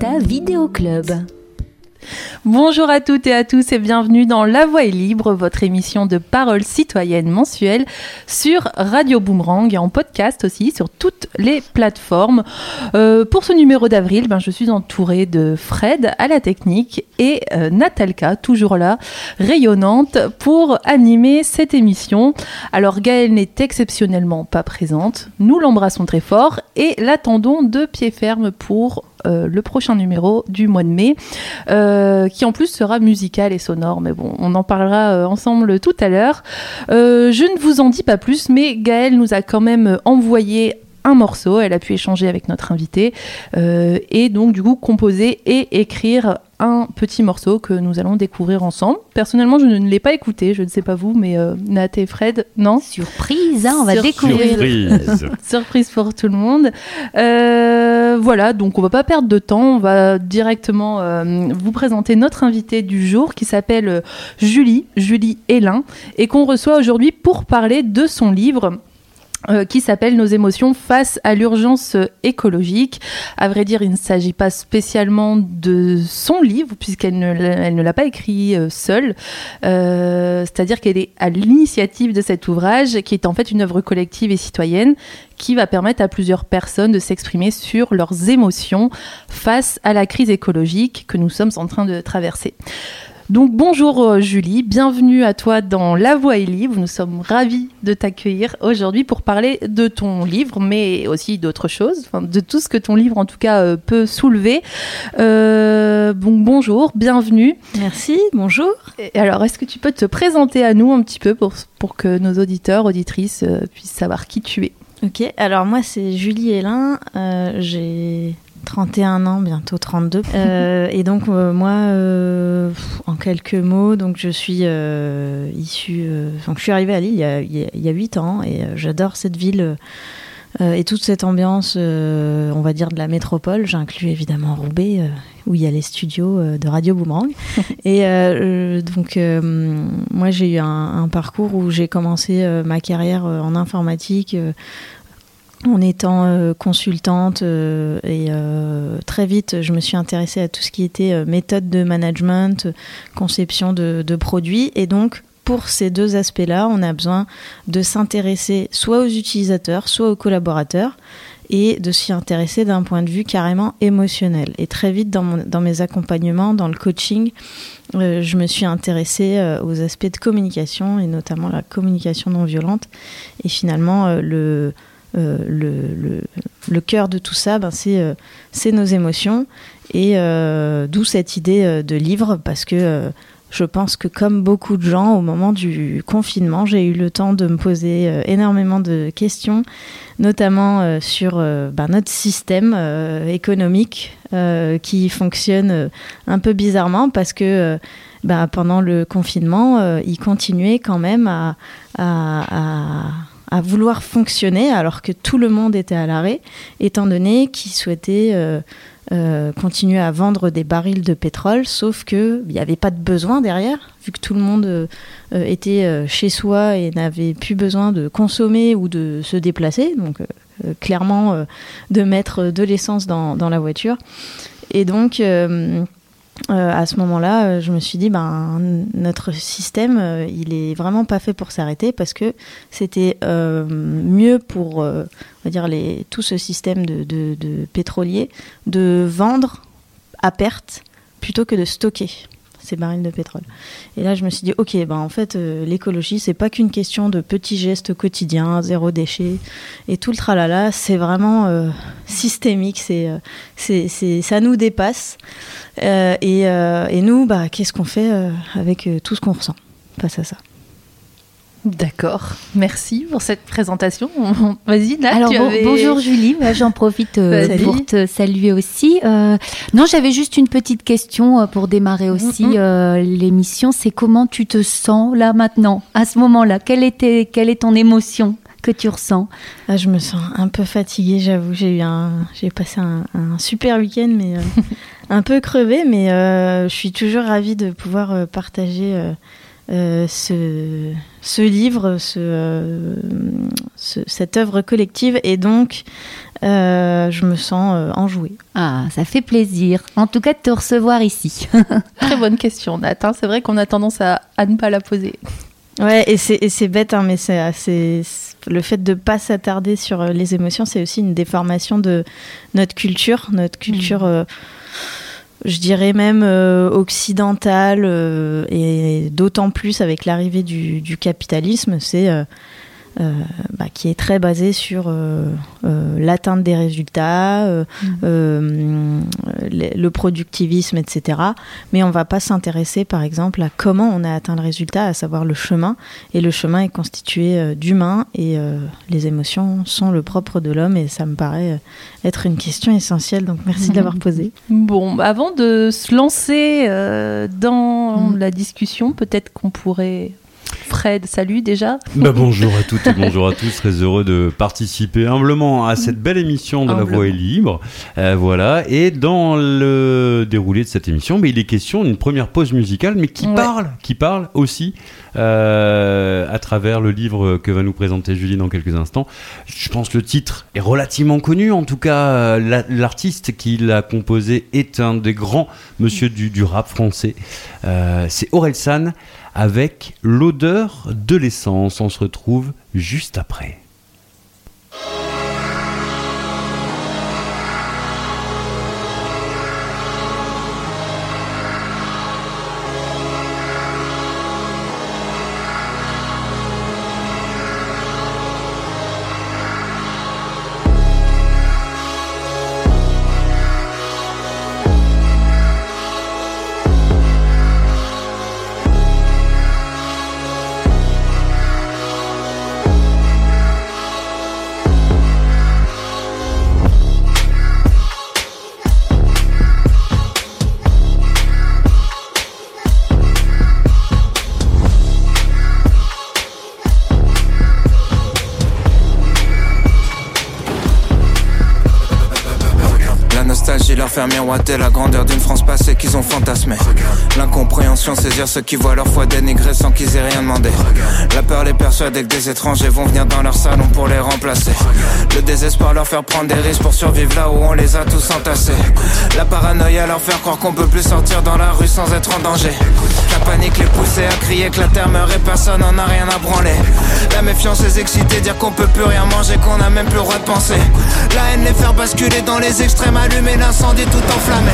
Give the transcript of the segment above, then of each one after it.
Vidéo Club. Bonjour à toutes et à tous et bienvenue dans La Voix est libre, votre émission de parole citoyenne mensuelle sur Radio Boomerang et en podcast aussi sur toutes les plateformes. Euh, pour ce numéro d'avril, ben, je suis entourée de Fred à la technique et euh, Natalka, toujours là, rayonnante, pour animer cette émission. Alors Gaëlle n'est exceptionnellement pas présente, nous l'embrassons très fort et l'attendons de pied ferme pour euh, le prochain numéro du mois de mai, euh, qui en plus sera musical et sonore. Mais bon, on en parlera euh, ensemble tout à l'heure. je ne vous en dis pas plus, mais Gaëlle nous a quand même envoyé un morceau, elle a pu échanger avec notre invité et donc du coup composer et écrire un petit morceau que nous allons découvrir ensemble. Personnellement, je ne l'ai pas écouté, je ne sais pas vous, mais euh, Nat et Fred, non? Surprise, hein, on va découvrir. Surprise. Surprise pour tout le monde. Euh, voilà, donc on va pas perdre de temps, on va directement euh, vous présenter notre invité du jour qui s'appelle Julie, Julie Hélin, et qu'on reçoit aujourd'hui pour parler de son livre euh, qui s'appelle Nos émotions face à l'urgence écologique. À vrai dire, il ne s'agit pas spécialement de son livre, puisqu'elle ne, l'a pas écrit euh, seule. Euh, c'est-à-dire qu'elle est à l'initiative de cet ouvrage, qui est en fait une œuvre collective et citoyenne, qui va permettre à plusieurs personnes de s'exprimer sur leurs émotions face à la crise écologique que nous sommes en train de traverser. Donc bonjour euh, Julie, bienvenue à toi dans La Voix est libre. Nous sommes ravis de t'accueillir aujourd'hui pour parler de ton livre, mais aussi d'autres choses, de tout ce que ton livre en tout cas euh, peut soulever. Euh, bon, bonjour, bienvenue. Merci, bonjour. Et alors, est-ce que tu peux te présenter à nous un petit peu pour, pour que nos auditeurs, auditrices puissent savoir qui tu es? Ok, alors moi c'est Julie Hélin, j'ai 31 ans, bientôt 32. Euh, et donc euh, moi, euh, en quelques mots, donc je suis issue, donc je suis arrivée à Lille il y a, il y a 8 ans et j'adore cette ville. et toute cette ambiance, on va dire, de la métropole, j'inclus évidemment Roubaix, où il y a les studios de Radio Boomerang. et donc, moi, j'ai eu un, un, parcours où j'ai commencé ma carrière en informatique en étant euh, consultante euh, et euh, très vite je me suis intéressée à tout ce qui était méthode de management, conception de, produits et donc pour ces deux aspects-là, on a besoin de s'intéresser soit aux utilisateurs, soit aux collaborateurs et de s'y intéresser d'un point de vue carrément émotionnel. Et très vite dans, dans mes accompagnements, dans le coaching, je me suis intéressée aux aspects de communication et notamment la communication non violente. Et finalement, le, euh, le, le, cœur de tout ça, ben, c'est euh, nos émotions. Et euh, d'où cette idée de livre, parce que je pense que comme beaucoup de gens, au moment du confinement, j'ai eu le temps de me poser énormément de questions, notamment sur ben, notre système économique qui fonctionne un peu bizarrement parce que ben, pendant le confinement, il continuait quand même à, vouloir fonctionner alors que tout le monde était à l'arrêt, étant donné qu'ils souhaitaient euh, euh, continuer à vendre des barils de pétrole, sauf qu'il n'y avait pas de besoin derrière, vu que tout le monde euh, était chez soi et n'avait plus besoin de consommer ou de se déplacer, donc clairement de mettre de l'essence dans, dans, la voiture. Et donc euh, à ce moment-là, euh, je me suis dit, ben, notre système, euh, il est vraiment pas fait pour s'arrêter parce que c'était mieux pour, dire, tout ce système de, de, de pétroliers de vendre à perte plutôt que de stocker ces barils de pétrole. Et là, je me suis dit, ok, ben en fait, euh, l'écologie, c'est pas qu'une question de petits gestes quotidiens, zéro déchet et tout le tralala. C'est vraiment euh, systémique. C'est, euh, c'est, ça nous dépasse. et, et, nous, bah, qu'est-ce qu'on fait avec tout ce qu'on ressent face à ça? D'accord, merci pour cette présentation. Vas-y, là. Alors bonjour Julie, j'en profite euh, pour te saluer aussi. Euh, non, j'avais juste une petite question euh, pour démarrer aussi mm-hmm. l'émission. C'est comment tu te sens là maintenant, à ce moment-là? Quelle était, quelle est ton émotion que tu ressens? Ah, Je me sens un peu fatiguée, j'avoue. J'ai eu un, j'ai passé un, super week-end, mais un peu crevé. Mais je suis toujours ravie de pouvoir partager ce, ce, livre, ce, cette œuvre collective. Et donc, je me sens enjouée. Ah, ça fait plaisir. En tout cas, de te recevoir ici. Très bonne question, Nat. Hein. C'est vrai qu'on a tendance à, à, ne pas la poser. Ouais, et c'est bête, hein, mais c'est le fait de ne pas s'attarder sur les émotions, c'est aussi une déformation de notre culture, notre culture. Mmh je dirais même euh, occidentale, euh, et d'autant plus avec l'arrivée du, capitalisme, c'est euh, bah, qui est très basé sur euh, euh, l'atteinte des résultats, mmh. le productivisme, etc. Mais on ne va pas s'intéresser, par exemple, à comment on a atteint le résultat, à savoir le chemin. Et le chemin est constitué d'humains et les émotions sont le propre de l'homme. Et ça me paraît être une question essentielle. Donc merci de l'avoir posée. Bon, bah, avant de se lancer dans mmh. la discussion, peut-être qu'on pourrait Fred, salut déjà. Bah, bonjour à toutes et bonjour à tous. Très heureux de participer humblement à cette belle émission de La Voix est libre. Euh, voilà. Et dans le déroulé de cette émission, mais il est question d'une première pause musicale, mais qui parle, qui parle aussi euh, à travers le livre que va nous présenter Julie dans quelques instants. Je pense que le titre est relativement connu. En tout cas, l'artiste qui l'a composé est un des grands monsieur du, du rap français. Euh, c'est Aurel San avec l'odeur de l'essence. On se retrouve juste après. Faire miroiter la grandeur d'une France passée qu'ils ont fantasmé. L'incompréhension, saisir ceux qui voient leur foi dénigrer sans qu'ils aient rien demandé. La peur les persuader que des étrangers vont venir dans leur salon pour les remplacer. Le désespoir leur faire prendre des risques pour survivre là où on les a tous entassés. La paranoïa leur faire croire qu'on peut plus sortir dans la rue sans être en danger. La panique les pousser à crier que la terre meurt personne n'en a rien à branler. La méfiance les exciter, dire qu'on peut plus rien manger, qu'on a même plus le droit de penser. La haine les faire basculer dans les extrêmes, allumer l'incendie tout enflammé.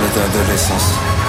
L'odeur de l'essence.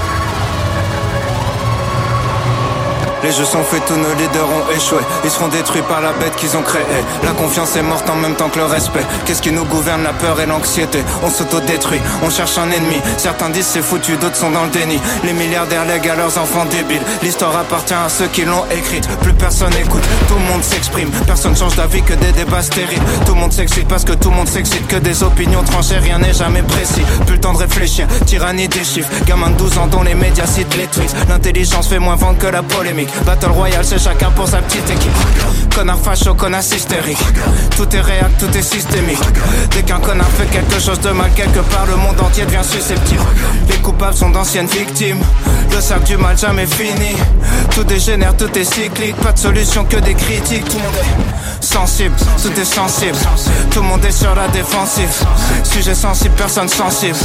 Les jeux sont faits, tous nos leaders ont échoué. Ils seront détruits par la bête qu'ils ont créée. La confiance est morte en même temps que le respect. Qu'est-ce qui nous gouverne la peur et l'anxiété? On s'auto-détruit, on cherche un ennemi. Certains disent c'est foutu, d'autres sont dans le déni. Les milliardaires lèguent à leurs enfants débiles. L'histoire appartient à ceux qui l'ont écrite. Plus personne écoute, tout le monde s'exprime. Personne change d'avis que des débats stériles. Tout le monde s'excite parce que tout le monde s'excite. Que des opinions tranchées, rien n'est jamais précis. Plus le temps de réfléchir, tyrannie des chiffres. Gamin de 12 ans dont les médias citent les tweets. L'intelligence fait moins vendre que la polémique. Battle Royale, c'est chacun pour sa petite équipe. Connard facho, connard hystérique. Tout est réel, tout est systémique. Dès qu'un connard fait quelque chose de mal, quelque part, le monde entier devient susceptible. Les coupables sont d'anciennes victimes. Le sac du mal jamais fini. Tout dégénère, tout est cyclique. Pas de solution que des critiques. Tout le monde est sensible, tout est sensible. Tout le monde est sur la défensive. Sujet sensible, personne sensible.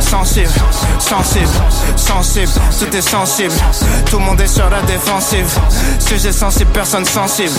Sensible, sensible, sensible. Tout est sensible. Tout le monde est sur la défensive. Sujet sensible, personne sensible.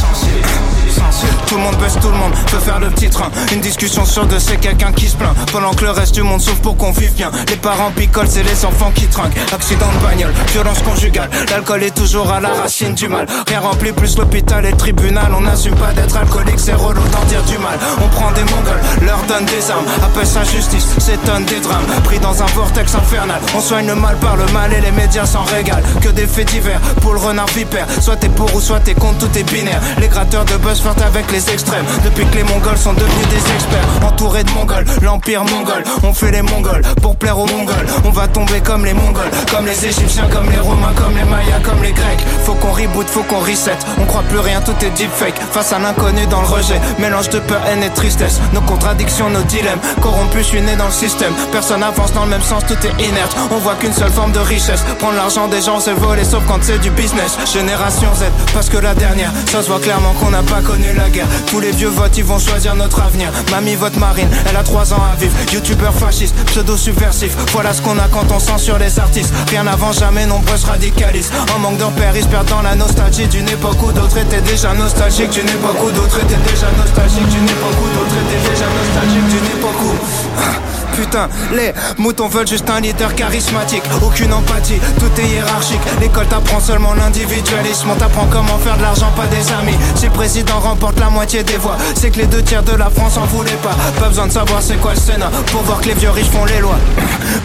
Tout le monde baisse tout le monde, peut faire le petit train. Une discussion sur deux, c'est quelqu'un qui se plaint. Pendant que le reste du monde souffre pour qu'on vive bien. Les parents picolent, c'est les enfants qui trinquent. Accident de bagnole, violence conjugale. L'alcool est toujours à la racine du mal. Rien rempli, plus l'hôpital et le tribunal. On n'assume pas d'être alcoolique, c'est relou d'en dire du mal. On prend des mongols, leur donne des armes. Appelle ça justice, s'étonne des drames. Pris dans un vortex infernal. On soigne le mal par le mal et les médias s'en régalent. Que des faits divers pour le renard vipère. Soit t'es pour ou soit t'es contre, tout est binaire. Les de buzz flirtent avec les extrêmes. Depuis que les Mongols sont devenus des experts. En tout entouré de mongols. L'empire mongol, on fait les mongols pour plaire aux mongols. On va tomber comme les mongols, comme les égyptiens, comme les romains, comme les mayas, comme les grecs. Faut qu'on reboot, faut qu'on reset. On croit plus rien, tout est deepfake. Face à l'inconnu dans le rejet, mélange de peur, haine et tristesse. Nos contradictions, nos dilemmes, corrompus, suis né dans le système. Personne avance dans le même sens, tout est inerte. On voit qu'une seule forme de richesse. Prendre l'argent des gens, c'est voler, sauf quand c'est du business. Génération Z, parce que la dernière, ça se voit clairement qu'on n'a pas connu la guerre. Tous les vieux votent, ils vont choisir notre avenir. Mamie vote marine, elle a 3 ans à vivre. Youtubeur fasciste, pseudo subversif. Voilà ce qu'on a quand on censure les artistes. Rien avant jamais, nombreux se radicalisent. En manque d'empère, ils perdent dans la nostalgie d'une époque où d'autres étaient déjà nostalgiques. D'une époque où d'autres étaient déjà nostalgiques. D'une époque où d'autres étaient déjà nostalgiques. D'une époque où. Putain, les moutons veulent juste un leader charismatique. Aucune empathie, tout est hiérarchique. L'école t'apprend seulement l'individualisme. On t'apprend comment faire de l'argent, pas des amis. Si le président remporte la moitié des voix, c'est que les deux tiers de la France en voulaient pas. Pas besoin de savoir c'est quoi le Sénat pour voir que les vieux riches font les lois.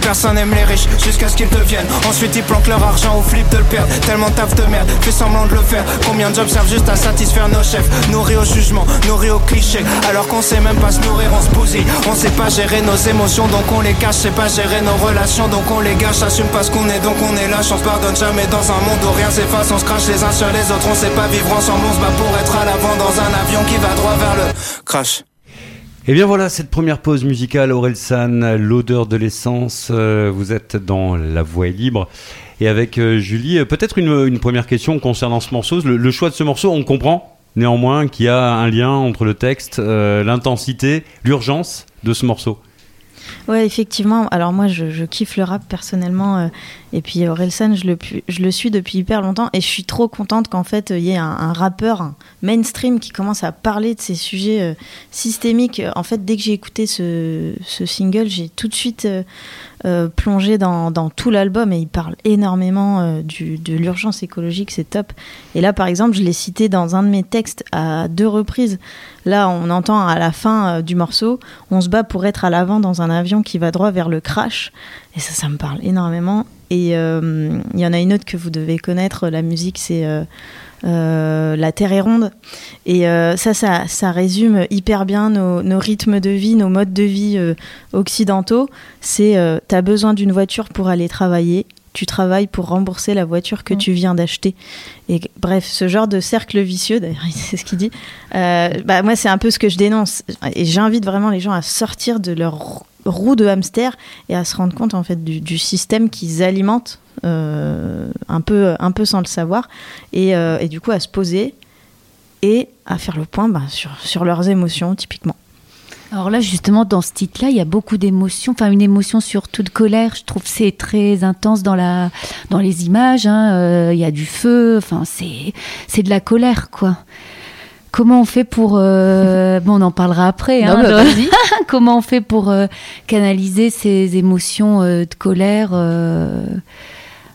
Personne aime les riches jusqu'à ce qu'ils deviennent. Ensuite ils planquent leur argent au flip de le perdre. Tellement taf de merde, fais semblant de le faire. Combien de jobs servent juste à satisfaire nos chefs? Nourris au jugement, nourris au cliché. Alors qu'on sait même pas se nourrir, on se bousille. On sait pas gérer nos émotions donc on les cache. C'est pas gérer nos relations donc on les gâche. Assume pas ce qu'on est donc on est lâche. On se pardonne jamais dans un monde où rien s'efface. On se crache les uns sur les autres. On sait pas vivre ensemble. On se bat pour être à l'avant dans un avion qui va droit vers le crash. Et eh bien voilà, cette première pause musicale, Aurel San, l'odeur de l'essence, euh, vous êtes dans La Voix libre. Et avec euh, Julie, euh, peut-être une, première question concernant ce morceau. le, choix de ce morceau, on comprend néanmoins qu'il y a un lien entre le texte, l'intensité, l'urgence de ce morceau. Ouais, effectivement. Alors moi, je, kiffe le rap personnellement. Euh, et puis Orelsan, je le, je le suis depuis hyper longtemps. Et je suis trop contente qu'en fait, il y ait un, rappeur mainstream qui commence à parler de ces sujets euh, systémiques. En fait, dès que j'ai écouté ce, single, j'ai tout de suite euh, plongé dans, tout l'album. Et il parle énormément du, de l'urgence écologique. C'est top. Et là, par exemple, je l'ai cité dans un de mes textes à deux reprises. Là, on entend à la fin euh, du morceau, on se bat pour être à l'avant dans un avion qui va droit vers le crash. Et ça, ça me parle énormément. Et euh, il y en a une autre que vous devez connaître, la musique, c'est euh, La Terre est ronde. Et ça, ça, résume hyper bien nos, rythmes de vie, nos modes de vie occidentaux. C'est, t'as besoin d'une voiture pour aller travailler, tu travailles pour rembourser la voiture que tu viens d'acheter. Et bref, ce genre de cercle vicieux, d'ailleurs, c'est ce qu'il dit. Euh, bah, moi, c'est un peu ce que je dénonce. Et j'invite vraiment les gens à sortir de leur roue de hamster et à se rendre compte en fait du, système qu'ils alimentent euh, un peu, un peu sans le savoir. Et, euh, et, du coup, à se poser et à faire le point bah, sur, sur leurs émotions, typiquement. Alors là, justement, dans ce titre-là, il y a beaucoup d'émotions, enfin une émotion surtout de colère. Je trouve c'est très intense dans la, dans les images. Hein. Euh, il y a du feu, enfin c'est, c'est de la colère, quoi. Comment on fait pour, euh, bon, on en parlera après. Hein, bah, comment on fait pour euh, canaliser ces émotions de colère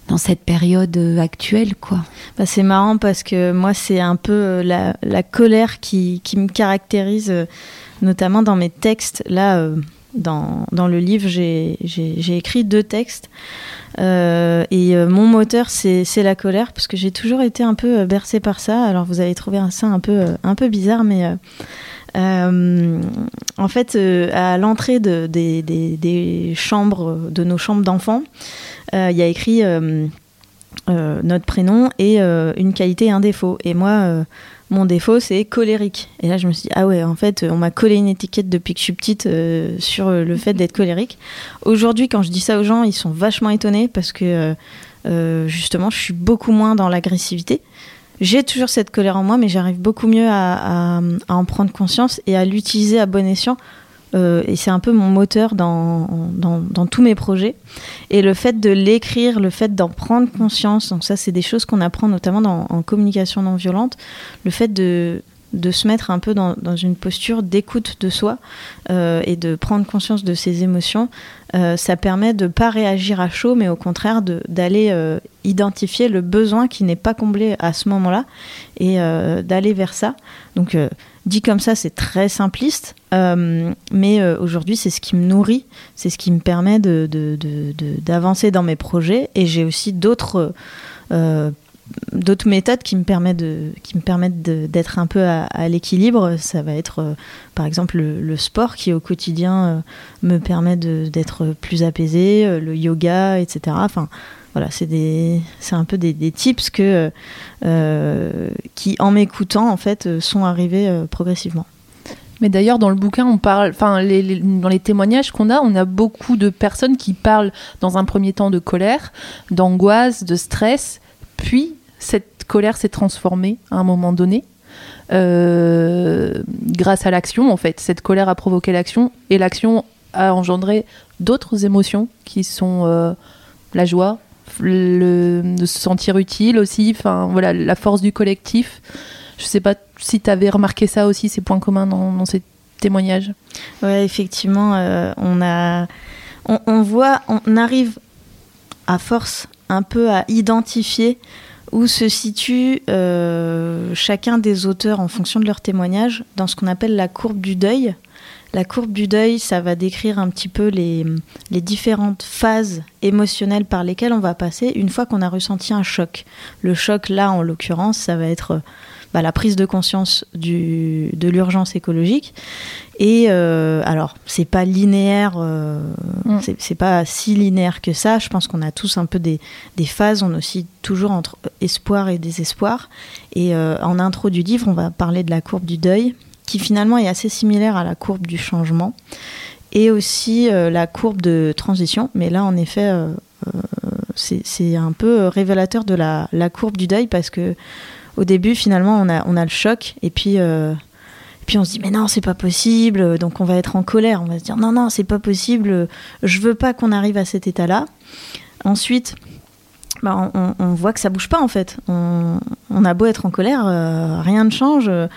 dans cette période actuelle, quoi. Bah, c'est marrant parce que moi, c'est un peu la, la colère qui, qui me caractérise notamment dans mes textes. Là, euh, dans, dans, le livre, j'ai écrit deux textes. Euh, et euh, mon moteur, c'est la colère, parce que j'ai toujours été un peu bercée par ça. Alors, vous allez trouver ça un peu, un peu bizarre, mais en fait, à l'entrée de, des, chambres, de nos chambres d'enfants, il y a écrit notre prénom et une qualité un défaut. Et moi, mon défaut, c'est colérique. Et là, je me suis dit, ah ouais, en fait, on m'a collé une étiquette depuis que je suis petite euh, sur le fait d'être colérique. Aujourd'hui, quand je dis ça aux gens, ils sont vachement étonnés parce que euh, euh, justement, je suis beaucoup moins dans l'agressivité. J'ai toujours cette colère en moi, mais j'arrive beaucoup mieux à, en prendre conscience et à l'utiliser à bon escient euh, et c'est un peu mon moteur dans, dans, tous mes projets. Et le fait de l'écrire, le fait d'en prendre conscience, donc ça c'est des choses qu'on apprend notamment en communication non violente, le fait de, de se mettre un peu dans, dans une posture d'écoute de soi euh, et de prendre conscience de ses émotions, euh, ça permet de ne pas réagir à chaud, mais au contraire d'aller identifier le besoin qui n'est pas comblé à ce moment-là et d'aller vers ça. Donc Dit comme ça, c'est très simpliste, euh, mais euh, aujourd'hui, c'est ce qui me nourrit, c'est ce qui me permet d'avancer de, de, dans mes projets. Et j'ai aussi d'autres euh, d'autres méthodes qui me permettent qui me permettent d'être un peu à, l'équilibre. Ça va être, euh, par exemple, le, sport qui au quotidien euh, me permet d'être plus apaisé, euh, le yoga, etc. Enfin, voilà, c'est des, c'est un peu des, des tips que, qui, en m'écoutant, en fait, sont arrivés progressivement. Mais d'ailleurs, dans le bouquin, on parle, enfin, dans les témoignages qu'on a, on a beaucoup de personnes qui parlent dans un premier temps de colère, d'angoisse, de stress, puis cette colère s'est transformée à un moment donné. Euh, grâce à l'action, en fait. Cette colère a provoqué l'action et l'action a engendré d'autres émotions qui sont euh, la joie, le, de se sentir utile aussi, enfin voilà, la force du collectif. Je sais pas si tu avais remarqué ça aussi, ces points communs dans, ces témoignages. Ouais, effectivement, euh, on a, on, voit, on arrive à force un peu à identifier où se situe euh, chacun des auteurs en fonction de leur témoignage dans ce qu'on appelle la courbe du deuil. La courbe du deuil, ça va décrire un petit peu les, les différentes phases émotionnelles par lesquelles on va passer une fois qu'on a ressenti un choc. Le choc, là, en l'occurrence, ça va être bah, la prise de conscience du, de l'urgence écologique. Et euh, alors, c'est pas linéaire, euh, mm. c'est pas si linéaire que ça. Je pense qu'on a tous un peu des, des, phases, on aussi toujours entre espoir et désespoir. Et euh, en intro du livre, on va parler de la courbe du deuil, qui finalement est assez similaire à la courbe du changement, et aussi la courbe de transition. Mais là, en effet, c'est un peu révélateur de la, la, courbe du deuil parce que au début, finalement, on a, on a le choc et puis, euh, puis on se dit mais non, c'est pas possible. Donc on va être en colère. On va se dire non, non, c'est pas possible. Je veux pas qu'on arrive à cet état-là. Ensuite, bah, on, voit que ça bouge pas en fait. On, a beau être en colère, euh, rien ne change euh,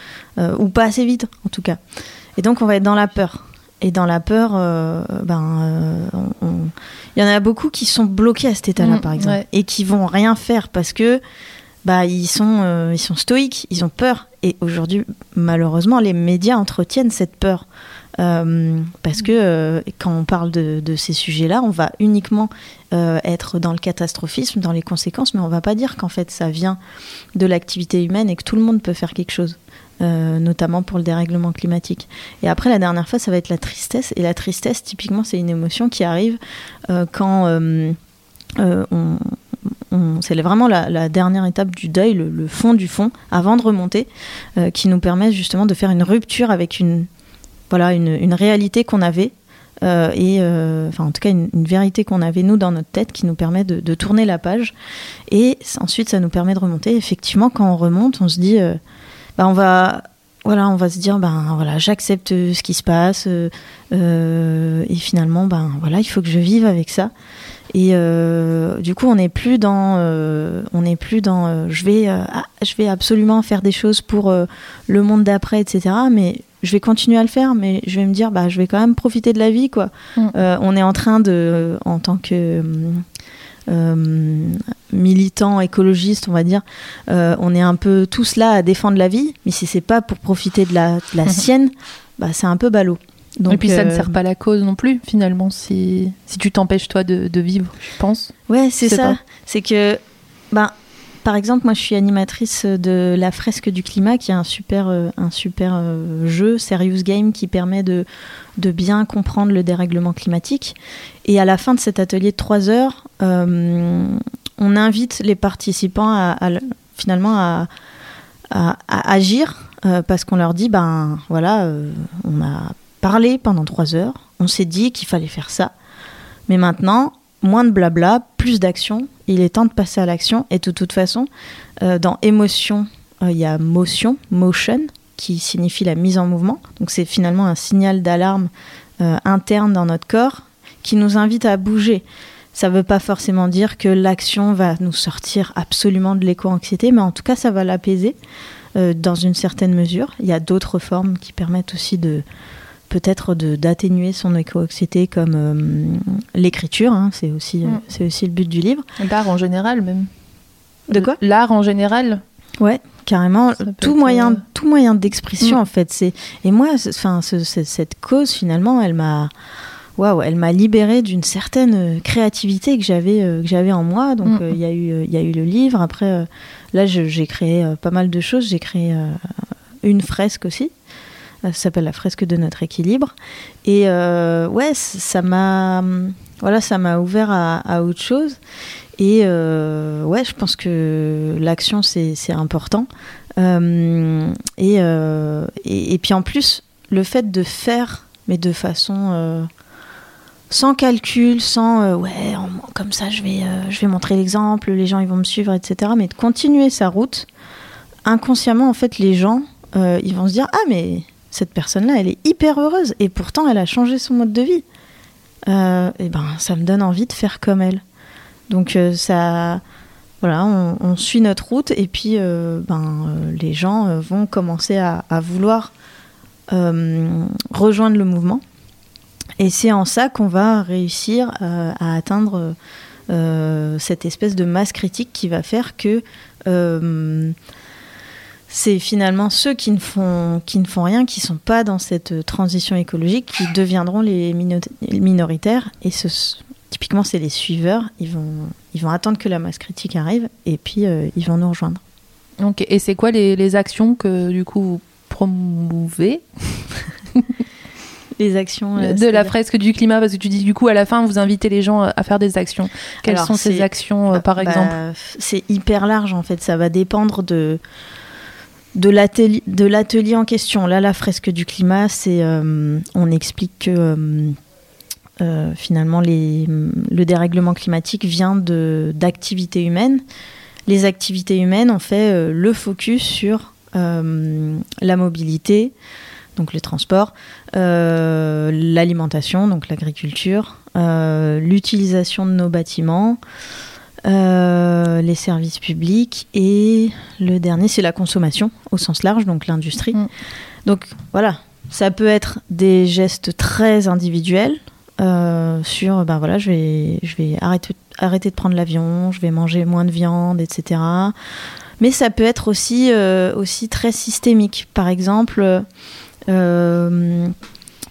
ou pas assez vite en tout cas. Et donc on va être dans la peur. Et dans la peur, ben, il y en a beaucoup qui sont bloqués à cet état-là, mmh, par exemple, et qui vont rien faire parce que bah, ils, sont, euh, ils sont stoïques, ils ont peur. Et aujourd'hui, malheureusement, les médias entretiennent cette peur. Euh, parce que euh, quand on parle de, ces sujets-là, on va uniquement être dans le catastrophisme, dans les conséquences, mais on va pas dire qu'en fait ça vient de l'activité humaine et que tout le monde peut faire quelque chose. notamment pour le dérèglement climatique. Et après, la dernière fois, ça va être la tristesse. Et la tristesse, typiquement, c'est une émotion qui arrive quand on, c'est vraiment la, dernière étape du deuil, le, fond du fond, avant de remonter, euh, qui nous permet justement de faire une rupture avec une, voilà, une, réalité qu'on avait. Euh, et euh, enfin en tout cas une, vérité qu'on avait nous dans notre tête qui nous permet de, tourner la page et ensuite ça nous permet de remonter effectivement quand on remonte on se dit bah, on va voilà, on va se dire, ben voilà, j'accepte ce qui se passe, et finalement, ben voilà, il faut que je vive avec ça. Et euh, du coup, on n'est plus dans, euh, on n'est plus dans, euh, je vais, ah, je vais absolument faire des choses pour le monde d'après, etc. Mais je vais continuer à le faire, mais je vais me dire, bah, je vais quand même profiter de la vie, quoi. Mm. on est en train de, en tant que militant écologiste, on va dire, on est un peu tous là à défendre la vie, mais si c'est pas pour profiter de la, de la sienne, bah, c'est un peu ballot et puis ça ne euh, sert pas la cause non plus, finalement, si, si tu t'empêches toi de, de, vivre, je pense. Ouais, c'est ça. C'est que, ben, par exemple, moi je suis animatrice de la fresque du climat, qui est un super, euh, un super euh, jeu, Serious Game, qui permet de, bien comprendre le dérèglement climatique. Et à la fin de cet atelier de 3 heures, on invite les participants à, finalement à, agir. parce qu'on leur dit, ben voilà, on a parlé pendant trois heures, on s'est dit qu'il fallait faire ça. Mais maintenant, moins de blabla, plus d'action. Il est temps de passer à l'action. Et de toute façon, euh, dans émotion, euh, il y a motion, motion, qui signifie la mise en mouvement. Donc c'est finalement un signal d'alarme euh, interne dans notre corps qui nous invite à bouger. Ça ne veut pas forcément dire que l'action va nous sortir absolument de l'éco-anxiété, mais en tout cas, ça va l'apaiser dans une certaine mesure. Il y a d'autres formes qui permettent aussi de, peut-être d'atténuer son éco-anxiété comme euh, l'écriture, hein, c'est aussi, euh, mm. c'est aussi le but du livre. L'art en général même. De quoi? L'art en général Ouais, carrément. Tout moyen, euh, tout moyen d'expression mm. en fait. C'est et moi, enfin, cette cause finalement, elle m'a waouh, elle m'a libérée d'une certaine créativité que j'avais que j'avais en moi. Donc mm. il y a eu il y a eu le livre. Après là j'ai créé pas mal de choses. J'ai créé une fresque aussi. Ça s'appelle la fresque de notre équilibre. Et ouais, ça m'a voilà, ça m'a ouvert à, autre chose. Et ouais, je pense que l'action c'est important. Euh, euh, et, et, puis en plus, le fait de faire, mais de façon euh, sans calcul, sans ouais, comme ça je vais, je vais montrer l'exemple, les gens ils vont me suivre, etc. Mais de continuer sa route, inconsciemment en fait les gens ils vont se dire ah mais cette personne-là elle est hyper heureuse et pourtant elle a changé son mode de vie. et ben ça me donne envie de faire comme elle. Donc ça voilà, on, suit notre route et puis euh, ben, euh, les gens euh, vont commencer à, vouloir rejoindre le mouvement. Et c'est en ça qu'on va réussir à atteindre cette espèce de masse critique qui va faire que c'est finalement ceux qui ne, font, qui ne font rien, qui ne sont pas dans cette transition écologique, qui deviendront les minoritaires. Et ce, typiquement, c'est les suiveurs. Ils vont, ils vont attendre que la masse critique arrive et puis euh, ils vont nous rejoindre. Et c'est quoi les, actions que du coup vous promouvez? Les actions euh, de la fresque du climat parce que tu dis du coup à la fin vous invitez les gens à faire des actions. Quelles sont ces actions euh, par bah, exemple? C'est hyper large en fait. Ça va dépendre de de l'atelier en question. Là, la fresque du climat, c'est on explique que euh, finalement, le dérèglement climatique vient d'activités humaines. Les activités humaines ont fait euh, le focus sur euh, la mobilité, donc les transports, l'alimentation, donc l'agriculture, l'utilisation de nos bâtiments, les services publics et le dernier, c'est la consommation au sens large, donc l'industrie. Mm. Donc voilà, ça peut être des gestes très individuels, euh, sur ben voilà je vais je vais arrêter arrêter de prendre l'avion je vais manger moins de viande etc mais ça peut être aussi euh, aussi très systémique par exemple euh,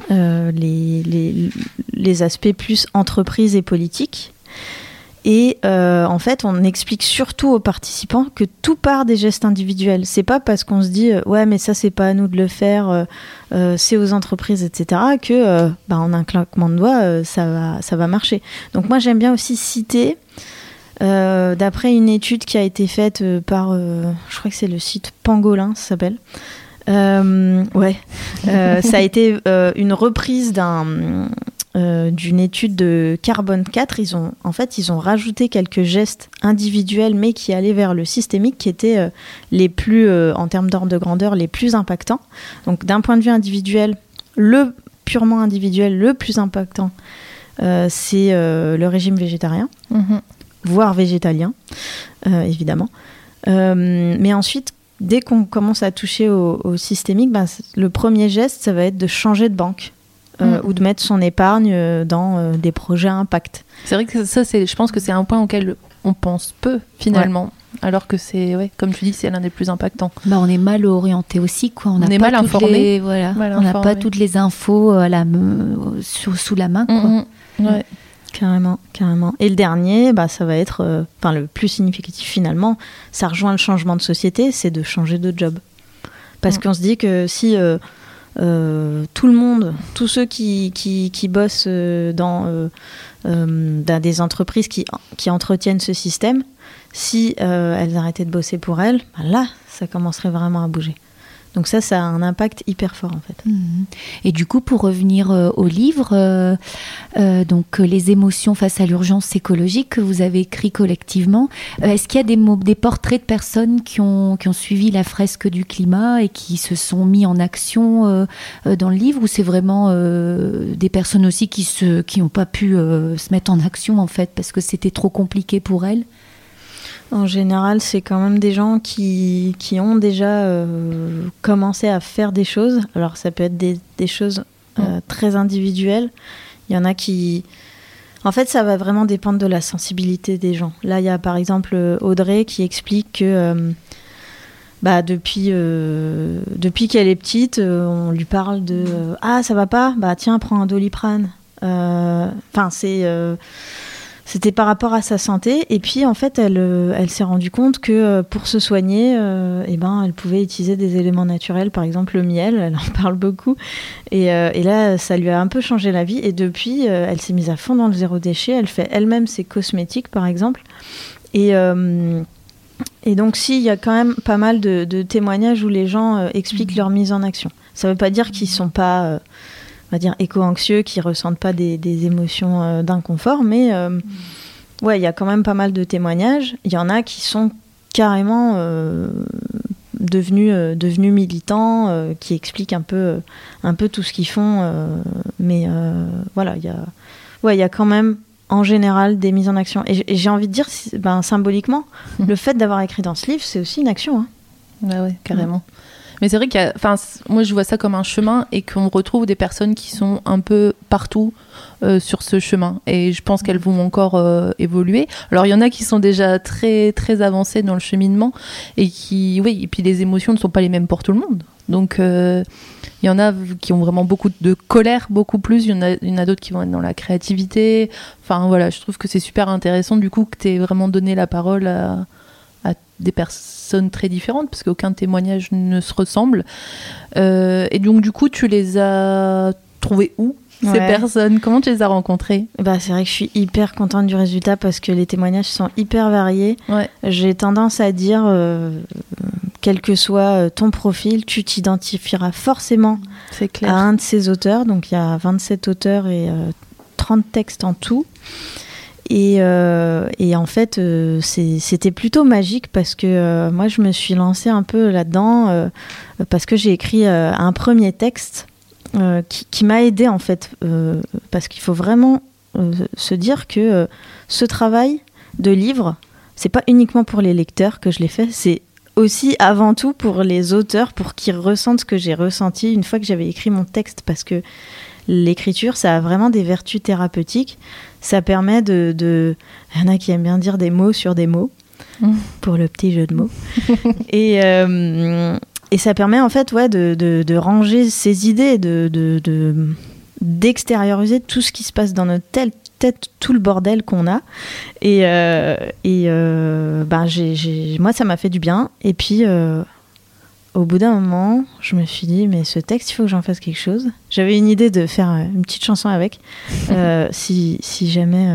les, les, les, aspects plus entreprise et politique et euh, en fait, on explique surtout aux participants que tout part des gestes individuels. C'est pas parce qu'on se dit euh, ouais, mais ça c'est pas à nous de le faire, euh, c'est aux entreprises, etc. que bah, en un claquement de doigts, ça va ça va marcher. Donc moi j'aime bien aussi citer. D'après une étude qui a été faite par, je crois que c'est le site Pangolin, ça s'appelle. ouais, ça a été une reprise d'un euh, d'une étude de Carbone 4, ils ont, en fait, ils ont rajouté quelques gestes individuels, mais qui allaient vers le systémique, qui étaient euh, les plus, euh, en termes d'ordre de grandeur, les plus impactants. Donc, d'un point de vue individuel, le purement individuel, le plus impactant, c'est le régime végétarien, mhm. voire végétalien, évidemment. mais ensuite, dès qu'on commence à toucher au, systémique, ben, le premier geste, ça va être de changer de banque. Euh, mm. ou de mettre son épargne euh, dans euh, des projets à impact. C'est vrai que ça, c'est, je pense que c'est un point auquel on pense peu finalement. Alors que c'est, ouais, comme tu dis, c'est l'un des plus impactants. Bah, on est mal orienté aussi, quoi. On, est mal informé. voilà. on n'a pas toutes les infos à la, sous, la main, quoi. Mm, mm. Ouais. Carrément, carrément. Et le dernier, bah, ça va être, enfin, le plus significatif finalement, ça rejoint le changement de société, c'est de changer de job. Parce qu'on se dit que si euh, tout le monde, tous ceux qui, qui, bossent euh, euh, dans, des entreprises qui, qui, entretiennent ce système, si elles arrêtaient de bosser pour elles, ben là, ça commencerait vraiment à bouger. Donc ça, ça a un impact hyper fort en fait. Mhm. Et du coup, pour revenir euh, au livre, euh, euh, donc les émotions face à l'urgence écologique que vous avez écrit collectivement, est-ce qu'il y a des, portraits de personnes qui ont, qui ont suivi la fresque du climat et qui se sont mis en action dans le livre, ou c'est vraiment des personnes aussi qui n'ont qui pas pu se mettre en action en fait parce que c'était trop compliqué pour elles? En général, c'est quand même des gens qui, qui ont déjà euh, commencé à faire des choses. Alors, ça peut être des, des choses euh, très individuelles. Il y en a qui. En fait, ça va vraiment dépendre de la sensibilité des gens. Là, il y a par exemple Audrey qui explique que. Euh, bah, depuis, depuis qu'elle est petite, on lui parle de Ah, ça va pas? Bah, tiens, prends un doliprane. Enfin, c'est c'était par rapport à sa santé. Et puis, en fait, elle, euh, elle s'est rendue compte que euh, pour se soigner, euh, eh ben, elle pouvait utiliser des éléments naturels, par exemple le miel, elle en parle beaucoup. Et, et là, ça lui a un peu changé la vie. Et depuis, elle s'est mise à fond dans le zéro déchet. Elle fait elle-même ses cosmétiques, par exemple. Et. Et donc, si, il y a quand même pas mal de, témoignages où les gens expliquent mmh. leur mise en action. Ça ne veut pas dire qu'ils ne sont pas on va dire, éco-anxieux, qui ressentent pas des, émotions euh, d'inconfort. Mais euh, ouais, il y a quand même pas mal de témoignages. Il y en a qui sont carrément euh, devenus, devenus militants, qui expliquent un peu, un peu tout ce qu'ils font. mais voilà, il y a, ouais, il y a quand même en général des mises en action. Et j'ai envie de dire, ben, symboliquement, mm. le fait d'avoir écrit dans ce livre, c'est aussi une action. Hein. Bah ouais, carrément. Mais c'est vrai que, enfin, moi je vois ça comme un chemin et qu'on retrouve des personnes qui sont un peu partout euh, sur ce chemin. Et je pense qu'elles vont encore euh, évoluer. Alors il y en a qui sont déjà très très avancées dans le cheminement et qui, oui, et puis les émotions ne sont pas les mêmes pour tout le monde. Donc euh, il y en a qui ont vraiment beaucoup de colère, beaucoup plus. Il y en a, y a d'autres qui vont être dans la créativité. Enfin voilà, je trouve que c'est super intéressant du coup que tu aies vraiment donné la parole à des personnes très différentes, parce qu'aucun témoignage ne se ressemble. Euh, et donc, du coup, tu les as trouvées où ces personnes? Comment tu les as rencontrées? Bah, C'est vrai que je suis hyper contente du résultat parce que les témoignages sont hyper variés. J'ai tendance à dire, euh, quel que soit euh, ton profil, tu t'identifieras forcément à un de ces auteurs. Donc il y a 27 auteurs et 30 textes en tout. Euh, et, en fait, euh, c'était plutôt magique parce que euh, moi, je me suis lancée un peu là-dedans parce que j'ai écrit un premier texte qui, m'a aidé en fait. parce qu'il faut vraiment se dire que ce travail de livre, c'est pas uniquement pour les lecteurs que je l'ai fait, c'est aussi avant tout pour les auteurs, pour qu'ils ressentent ce que j'ai ressenti une fois que j'avais écrit mon texte. Parce que l'écriture, ça a vraiment des vertus thérapeutiques. Ça permet de, Il y en a qui aiment bien dire des mots sur des mots, mmh. pour le petit jeu de mots. et, euh, et ça permet en fait ouais, de, de, ranger ses idées, de, d'extérioriser tout ce qui se passe dans notre tête, tout le bordel qu'on a. Et, euh, et euh, ben, moi, ça m'a fait du bien. Et puis, au bout d'un moment, je me suis dit, mais ce texte, il faut que j'en fasse quelque chose. J'avais une idée de faire euh, une petite chanson avec, euh, si, si, jamais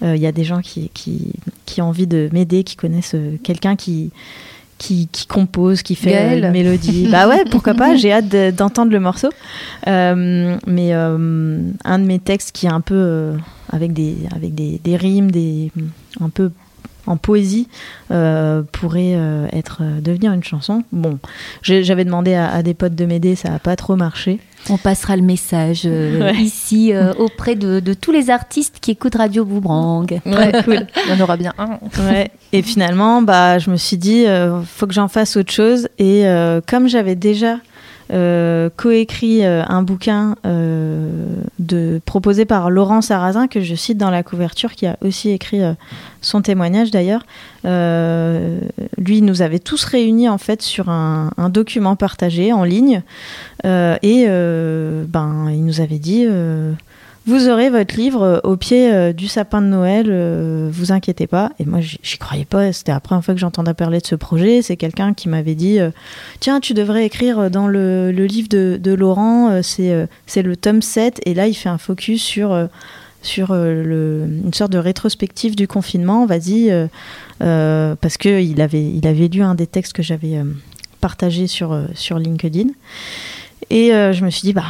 il euh, y a des gens qui, qui, qui ont envie de m'aider, qui connaissent quelqu'un qui, qui, qui, compose, qui fait une mélodie. bah ouais, pourquoi pas, j'ai hâte d'entendre le morceau. mais un de mes textes qui est un peu avec, des, avec des, des rimes, des, un peu en poésie euh, pourrait euh, être euh, devenir une chanson. Bon, j'avais demandé à, des potes de m'aider, ça n'a pas trop marché. On passera le message ici auprès de, tous les artistes qui écoutent Radio Boomerang. Ouais, cool. Il y en aura bien un. Ouais. Et finalement, bah, je me suis dit, faut que j'en fasse autre chose. Et comme j'avais déjà euh, coécrit euh, un bouquin euh, de, proposé par Laurent Sarrazin, que je cite dans la couverture, qui a aussi écrit son témoignage d'ailleurs. lui nous avait tous réunis en fait sur un, un document partagé en ligne et ben, il nous avait dit vous aurez votre livre euh, au pied euh, du sapin de Noël, euh, vous inquiétez pas. Et moi, j'y croyais pas. C'était la première fois que j'entendais parler de ce projet. C'est quelqu'un qui m'avait dit Tiens, tu devrais écrire dans le, livre de, Laurent, c'est le tome 7. Et là, il fait un focus sur, sur le, une sorte de rétrospective du confinement. Vas-y, parce qu'il avait, il avait lu un des textes que j'avais partagé sur, sur LinkedIn. Et je me suis dit Bah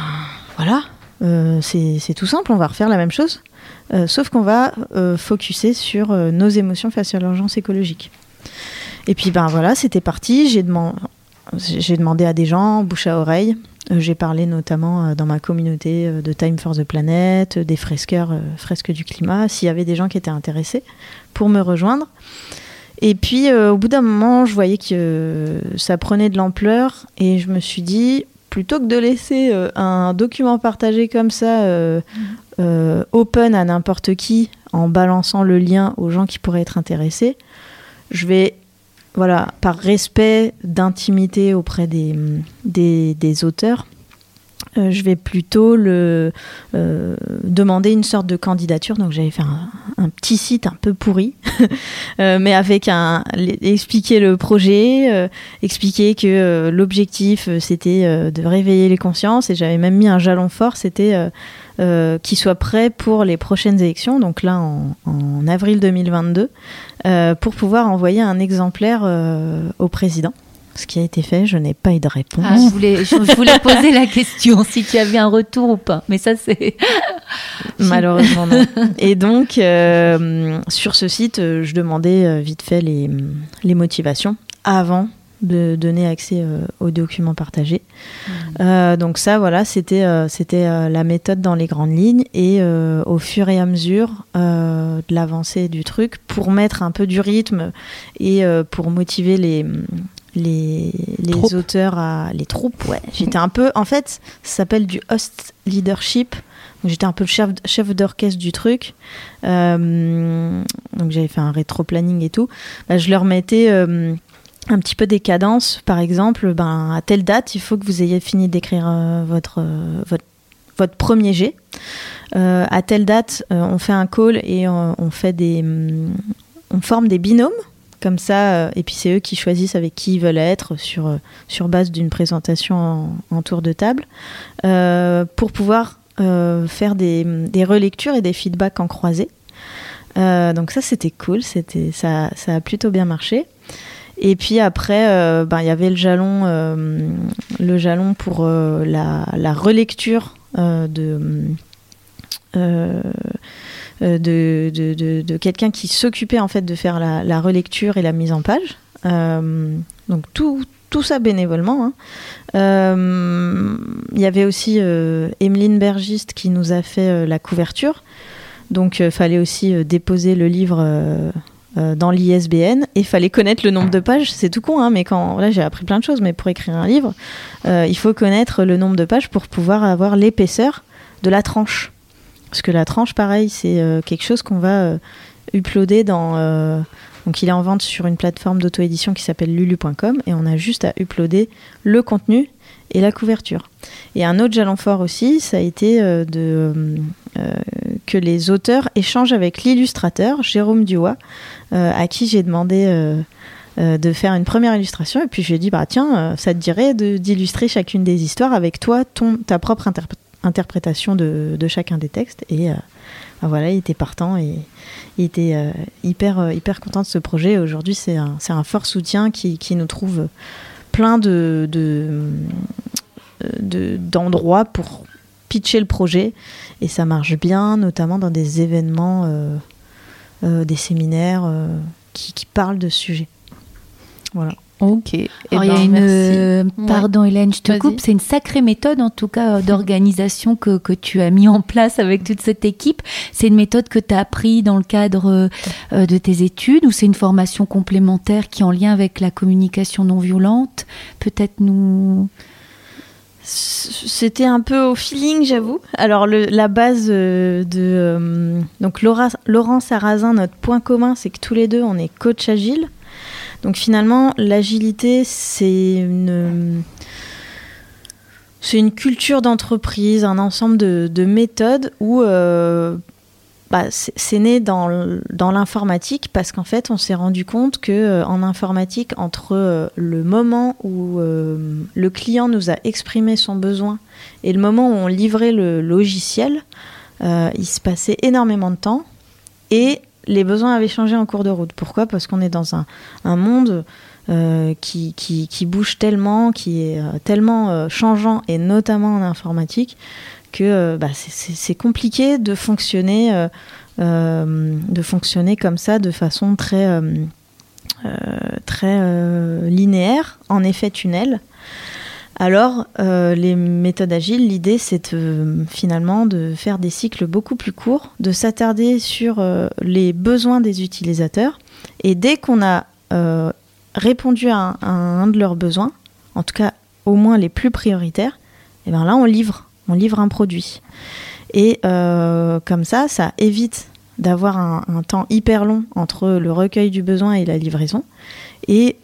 voilà euh, c'est tout simple, on va refaire la même chose, euh, sauf qu'on va euh, focuser sur nos émotions face à l'urgence écologique. Et puis ben voilà, c'était parti. J'ai demandé à des gens, bouche à oreille. J'ai parlé notamment dans ma communauté de Time for the Planet, des fresqueurs, fresques du climat, s'il y avait des gens qui étaient intéressés pour me rejoindre. Et puis au bout d'un moment, je voyais que ça prenait de l'ampleur et je me suis dit, plutôt que de laisser euh, un document partagé comme ça, euh, euh, open à n'importe qui, en balançant le lien aux gens qui pourraient être intéressés, je vais, voilà, par respect d'intimité auprès des, des, auteurs, euh, je vais plutôt le, euh, demander une sorte de candidature. Donc j'avais fait un, petit site un peu pourri, euh, mais avec un expliquer le projet, expliquer que l'objectif c'était de réveiller les consciences. Et j'avais même mis un jalon fort, c'était qu'il soit prêt pour les prochaines élections, donc là en avril 2022, pour pouvoir envoyer un exemplaire au président ce qui a été fait, je n'ai pas eu de réponse. Ah, je, voulais, je, voulais poser la question si tu avais un retour ou pas, mais ça c'est... Malheureusement non. Et donc, euh, sur ce site, euh, je demandais euh, vite fait les, les motivations avant de donner accès aux documents partagés. Mmh. donc ça, voilà, c'était c'était la méthode dans les grandes lignes et au fur et à mesure de l'avancée du truc, pour mettre un peu du rythme et pour motiver les les, les auteurs à les troupes. Ouais, j'étais un peu, en fait, ça s'appelle du host leadership. J'étais un peu le chef, chef d'orchestre du truc. Euh, donc j'avais fait un rétro-planning et tout. Bah, je leur mettais euh, un petit peu des cadences. Par exemple, ben, à telle date, il faut que vous ayez fini d'écrire euh, votre, votre, votre, premier jet. à telle date, on fait un call et on fait des, on forme des binômes comme ça, euh, et puis c'est eux qui choisissent avec qui ils veulent être sur, euh, sur base d'une présentation en, tour de table, euh, pour pouvoir faire des, des, relectures et des feedbacks en croisée. donc ça c'était cool, c'était ça, ça a plutôt bien marché. Et puis après, ben, il y avait le jalon, le jalon pour la, la, relecture de euh, de, quelqu'un qui s'occupait en fait de faire la, relecture et la mise en page. Euh, donc tout, tout ça bénévolement. Hein. Euh, il y avait aussi Emeline Bergiste qui nous a fait la couverture. Donc il fallait aussi déposer le livre dans l'ISBN et fallait connaître le nombre de pages. C'est tout con, hein, mais quand là j'ai appris plein de choses, mais pour écrire un livre, il faut connaître le nombre de pages pour pouvoir avoir l'épaisseur de la tranche. Parce que la tranche, pareil, c'est euh, quelque chose qu'on va euh, uploader dans. Euh, donc, il est en vente sur une plateforme d'auto-édition qui s'appelle lulu.com et on a juste à uploader le contenu et la couverture. Et un autre jalon fort aussi, ça a été que les auteurs échangent avec l'illustrateur, Jérôme Duois, à qui j'ai demandé de faire une première illustration. Et puis je lui ai dit, bah, tiens, ça te dirait d'illustrer chacune des histoires avec toi, ton, ta propre interprétation interprétation de, chacun des textes. Et euh, ben voilà, il était partant et il était euh, hyper, euh, hyper content de ce projet. Aujourd'hui, c'est un, fort soutien qui, nous trouve plein de, d'endroits de, pour pitcher le projet. Et ça marche bien, notamment dans des événements, des séminaires qui, qui parlent de ce sujet. Voilà. Ok. Eh il y a ben, une, euh, pardon Hélène, je te coupe. C'est une sacrée méthode en tout cas d'organisation que, que, tu as mis en place avec toute cette équipe. C'est une méthode que tu as appris dans le cadre euh, de tes études ou c'est une formation complémentaire qui est en lien avec la communication non violente? Peut-être nous. C'était un peu au feeling, j'avoue. Alors le, la base euh, de donc Laura, Laurent Sarrazin, notre point commun, c'est que tous les deux on est coach agile. Donc finalement, l'agilité, c'est une, culture d'entreprise, un ensemble de, méthodes où euh, bah, c'est né dans, l'informatique parce qu'en fait, on s'est rendu compte que euh, en informatique, entre euh, le moment où le client nous a exprimé son besoin et le moment où on livrait le logiciel, il se passait énormément de temps et les besoins avaient changé en cours de route. Pourquoi? Parce qu'on est dans un, monde euh, qui, bouge tellement, qui est euh, tellement euh, changeant, et notamment en informatique, que bah, c'est compliqué de fonctionner, comme ça de façon très linéaire, en effet tunnel. Alors, euh, les méthodes agiles, l'idée, c'est finalement de faire des cycles beaucoup plus courts, de s'attarder sur euh, les besoins des utilisateurs. Et dès qu'on a euh, répondu à un, de leurs besoins, en tout cas au moins les plus prioritaires, et eh bien là, on livre, on livre un produit. Et comme ça, ça évite d'avoir un, temps hyper long entre le recueil du besoin et la livraison. Et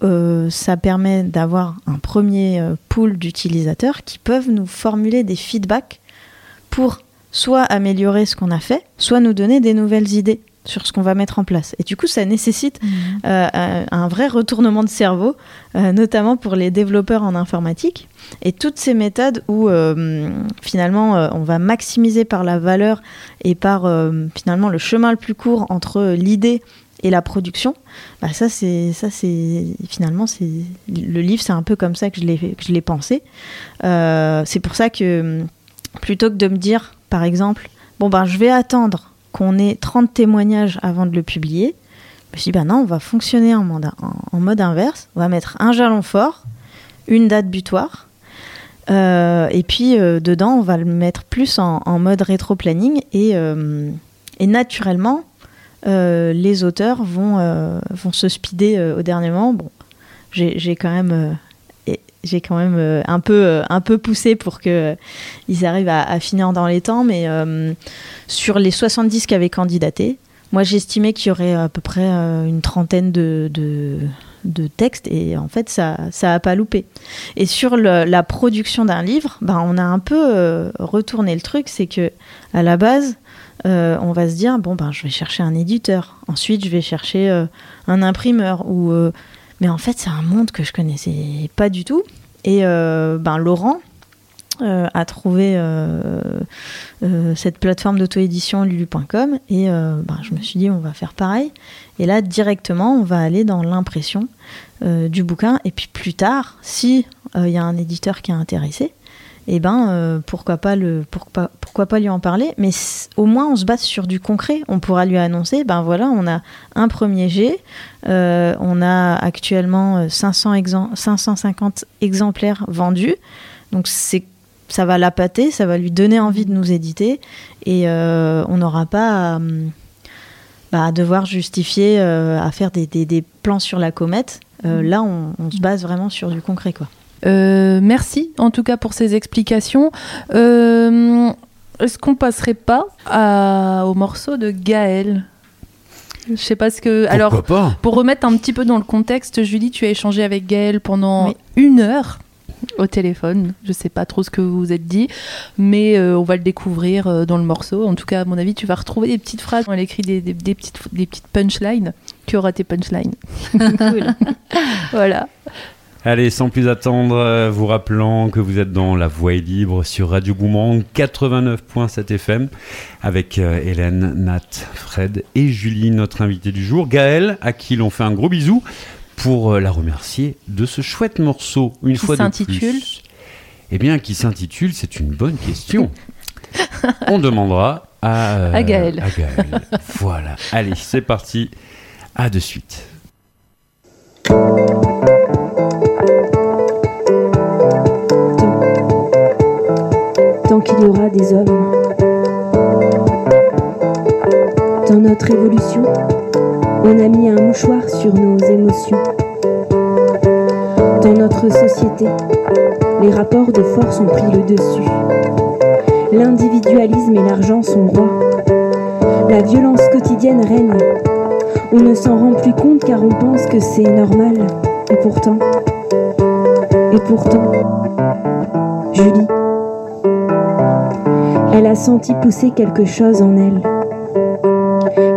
ça permet d'avoir un premier pool d'utilisateurs qui peuvent nous formuler des feedbacks pour soit améliorer ce qu'on a fait, soit nous donner des nouvelles idées sur ce qu'on va mettre en place. Et du coup, ça nécessite mmh. euh, un vrai retournement de cerveau, euh, notamment pour les développeurs en informatique. Et toutes ces méthodes où euh, finalement on va maximiser par la valeur et par finalement le chemin le plus court entre l'idée et la production, bah ça c'est ça c'est finalement c'est le livre c'est un peu comme ça que je l'ai que je l'ai pensé. c'est pour ça que plutôt que de me dire par exemple bon ben je vais attendre qu'on ait 30 témoignages avant de le publier. Je me suis dit, ben non, on va fonctionner en mode, en, mode inverse. On va mettre un jalon fort, une date butoir. Euh, et puis euh, dedans, on va le mettre plus en, mode rétro-planning. Et, euh, et, naturellement, les auteurs vont, vont se speeder au dernier moment. Bon, j'ai quand même quand même euh, un peu euh, un peu poussé pour que euh, ils arrivent à, finir dans les temps mais sur les 70 qui avaient candidaté moi j'estimais qu'il y aurait à peu près une trentaine de, textes et en fait ça ça a pas loupé et sur la production d'un livre ben on a un peu retourné le truc c'est que à la base on va se dire bon ben je vais chercher un éditeur ensuite je vais chercher un imprimeur ou mais en fait, c'est un monde que je connaissais pas du tout. Et euh, ben, Laurent euh, a trouvé euh, cette plateforme d'auto-édition lulu.com et ben, je me suis dit, on va faire pareil. Et là, directement, on va aller dans l'impression du bouquin. Et puis plus tard, si il y a un éditeur qui est intéressé, et eh ben euh, pourquoi pas le pourquoi, pourquoi pas lui en parler. Mais au moins on se base sur du concret. On pourra lui annoncer ben voilà on a un premier jet. Euh, on a actuellement 500 euh, 550 exemplaires vendus. Donc c'est ça va l'appâter ça va lui donner envie de nous éditer et on n'aura pas à, bah, devoir justifier à faire des, des, des, plans sur la comète. Là on, on se base vraiment sur du concret quoi. Euh, merci en tout cas pour ces explications. Euh, est-ce qu'on passerait pas au morceau de Gaël? Je sais pas ce que. Alors, pour remettre un petit peu dans le contexte, Julie, tu as échangé avec Gaël pendant une heure au téléphone. Je sais pas trop ce que vous vous êtes dit, mais euh, on va le découvrir dans le morceau. En tout cas, à mon avis, tu vas retrouver des petites phrases. Elle écrit des, des, petites, des petites punchlines. Tu auras tes punchlines. voilà. Allez, sans plus attendre, euh, vous rappelant que vous êtes dans La Voix est libre sur Radio Goumand 89.7 FM avec euh, Hélène, Nat, Fred et Julie, notre invité du jour. Gaël, à qui l'on fait un gros bisou pour euh, la remercier de ce chouette morceau, une fois de plus. Eh bien, qui s'intitule C'est une bonne question. On demandera à, à Gaël. À Gaël. voilà. Allez, c'est parti. À de suite. tant qu'il y aura des hommes. Dans notre évolution, on a mis un mouchoir sur nos émotions. Dans notre société, les rapports de force ont pris le dessus. L'individualisme et l'argent sont rois. La violence quotidienne règne. On ne s'en rend plus compte car on pense que c'est normal. Et pourtant, et pourtant, Julie, elle a senti pousser quelque chose en elle.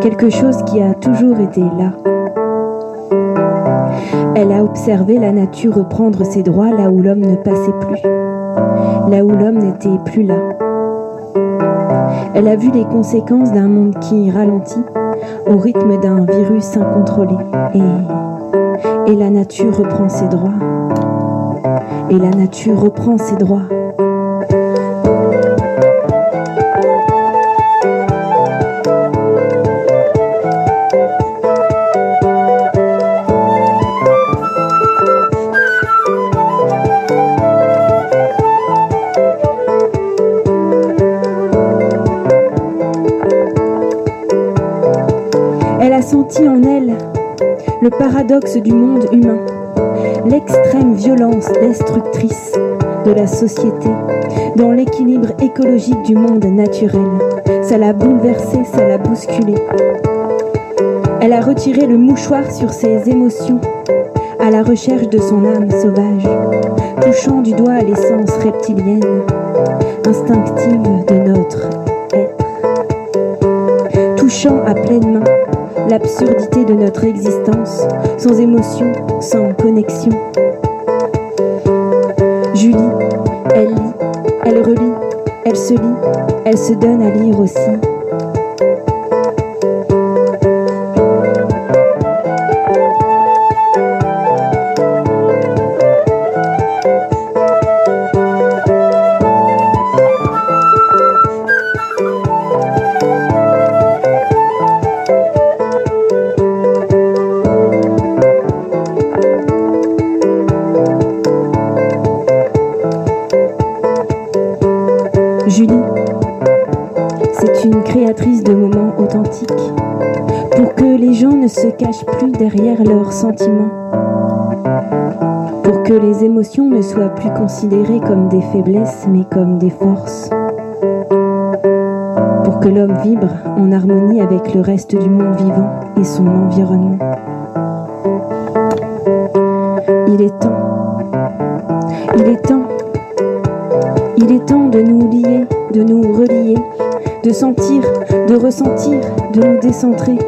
Quelque chose qui a toujours été là. Elle a observé la nature reprendre ses droits là où l'homme ne passait plus. Là où l'homme n'était plus là. Elle a vu les conséquences d'un monde qui ralentit au rythme d'un virus incontrôlé. Et, la nature reprend ses droits. Et la nature reprend ses droits. Le paradoxe du monde humain, l'extrême violence destructrice de la société dans l'équilibre écologique du monde naturel. Ça l'a bouleversé, ça l'a bousculé. Elle a retiré le mouchoir sur ses émotions, à la recherche de son âme sauvage, touchant du doigt l'essence reptilienne, instinctive de notre être, touchant à pleine main l'absurdité de notre existence, sans émotion, sans connexion. Julie, elle lit, elle relit, elle se lit, elle se donne à lire aussi. Que les émotions ne soient plus considérées comme des faiblesses, mais comme des forces. Pour que l'homme vibre en harmonie avec le reste du monde vivant et son environnement. Il est temps. Il est temps. Il est temps de nous lier, de nous relier, de sentir, de ressentir, de nous décentrer.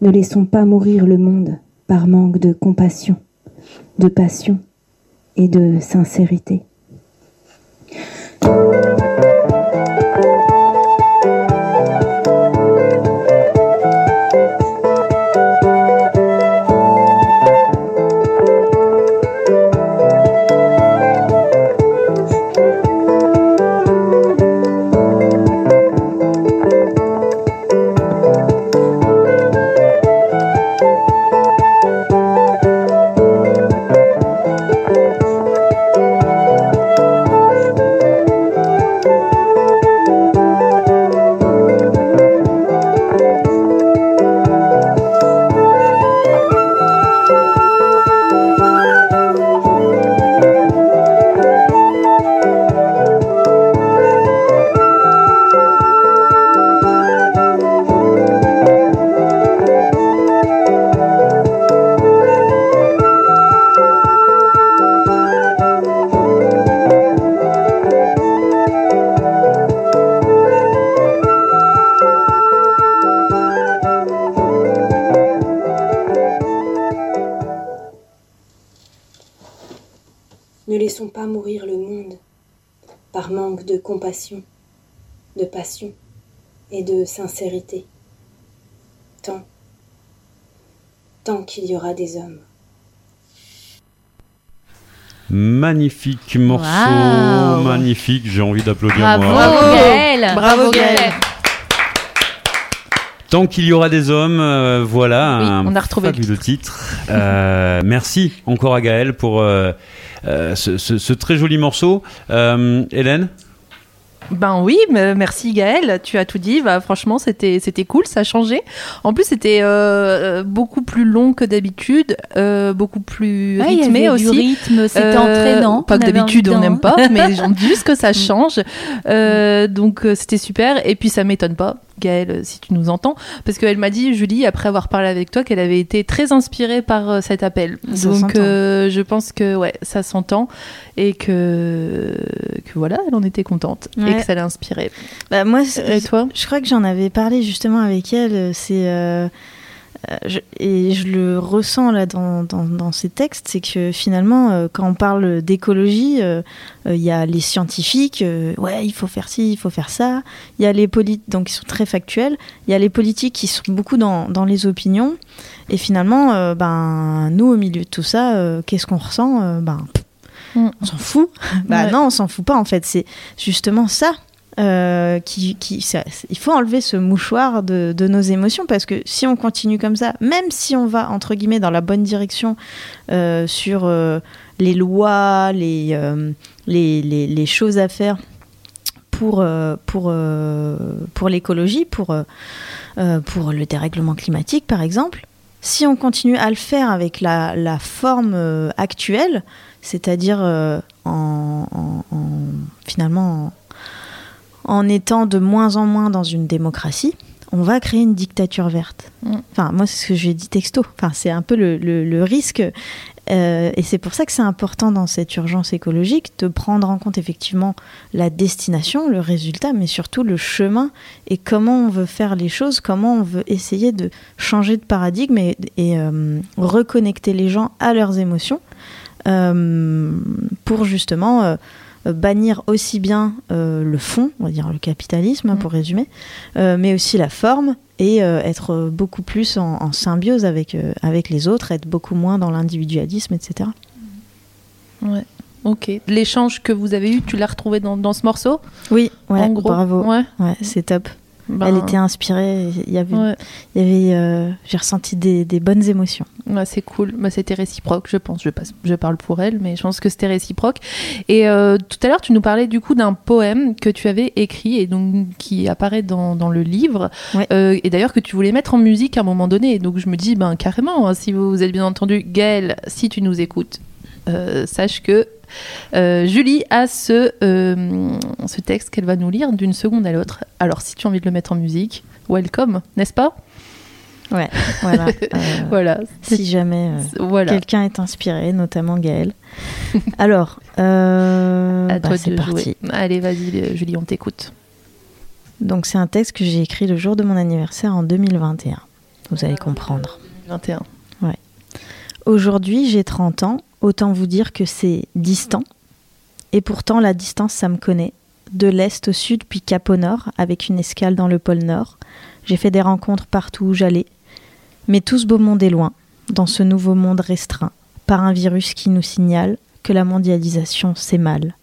Ne laissons pas mourir le monde par manque de compassion, de passion et de sincérité. De passion et de sincérité. Tant, tant qu'il y aura des hommes. Magnifique morceau, magnifique, j'ai envie d'applaudir Bravo, Gaël Bravo Gaël Tant qu'il y aura des hommes, euh, voilà un on a retrouvé fabuleux titre. Euh, merci encore à Gaël pour euh, ce, ce, très joli morceau. Hélène? Ben oui, merci Gaël, tu as tout dit. Bah, franchement, c'était c'était cool, ça a changé. En plus, c'était euh, beaucoup plus long que d'habitude, euh, beaucoup plus rythmé aussi. Du rythme, c'était euh, entraînant. Pas que d'habitude on n'aime pas, mais juste que ça change. donc c'était super. Et puis ça m'étonne pas Gaëlle, euh, si tu nous entends, parce qu'elle m'a dit, Julie, après avoir parlé avec toi, qu'elle avait été très inspirée par euh, cet appel. Donc, euh, je pense que ouais, ça s'entend et que, que voilà, elle en était contente et que ça l'a inspirée. Bah, moi, et toi? Je crois que j'en avais parlé justement avec elle. C'est euh, et je le ressens là dans, dans, ces textes, c'est que finalement, euh, quand on parle d'écologie, euh, il y a les scientifiques, ouais, il faut faire ci, il faut faire ça. Il y a les politiques, donc qui sont très factuels. Il y a les politiques qui sont beaucoup dans, dans les opinions. Et finalement, ben, nous, au milieu de tout ça, qu'est-ce qu'on ressent? Ben, mm. on s'en fout. bah non, on s'en fout pas en fait. C'est justement ça euh, il faut enlever ce mouchoir de, nos émotions parce que si on continue comme ça, même si on va entre guillemets dans la bonne direction euh, sur euh, les lois, les, choses à faire pour, l'écologie, pour, le dérèglement climatique par exemple, si on continue à le faire avec la, forme actuelle, c'est-à-dire en, finalement en étant de moins en moins dans une démocratie, on va créer une dictature verte. Mm. Enfin, moi, c'est ce que j'ai dit texto. Enfin, c'est un peu le, risque. Euh, et c'est pour ça que c'est important dans cette urgence écologique de prendre en compte effectivement la destination, le résultat, mais surtout le chemin et comment on veut faire les choses, comment on veut essayer de changer de paradigme et, euh, reconnecter les gens à leurs émotions euh, pour justement bannir aussi bien euh, le fond, on va dire le capitalisme hein, pour mm. résumer, euh, mais aussi la forme et être beaucoup plus en, symbiose avec, avec les autres, être beaucoup moins dans l'individualisme, etc. Ouais. Ok. L'échange que vous avez eu, tu l'as retrouvé dans, dans, ce morceau? Oui, ouais, en gros. bravo. Ouais. ouais c'est top. Ben, Elle était inspirée. Il y avait, il y avait, euh, j'ai ressenti des, des, bonnes émotions. c'est cool. Bah, c'était réciproque, je pense. Je, passe, je parle pour elle, mais je pense que c'était réciproque. Et euh, tout à l'heure, tu nous parlais du coup d'un poème que tu avais écrit et donc qui apparaît dans, dans le livre. Euh, et d'ailleurs que tu voulais mettre en musique à un moment donné. Donc je me dis, ben carrément, hein, si vous êtes bien entendu, Gaëlle, si tu nous écoutes, sache que euh, Julie a ce, euh, ce texte qu'elle va nous lire d'une seconde à l'autre. Alors, si tu as envie de le mettre en musique, welcome, n'est-ce pas? Ouais, voilà. Euh, voilà. Si jamais voilà. quelqu'un est inspiré, notamment Gaël. Alors, bah, c'est parti. Allez, vas-y, Julie, on t'écoute. Donc, c'est un texte que j'ai écrit le jour de mon anniversaire en 2021. Vous allez comprendre. 2021. Ouais. Aujourd'hui, j'ai 30 ans Autant vous dire que c'est distant. Et pourtant, la distance, ça me connaît. De l'est au sud, puis cap au nord, avec une escale dans le pôle nord. J'ai fait des rencontres partout où j'allais. Mais tout ce beau monde est loin, dans ce nouveau monde restreint, par un virus qui nous signale que la mondialisation, c'est mal.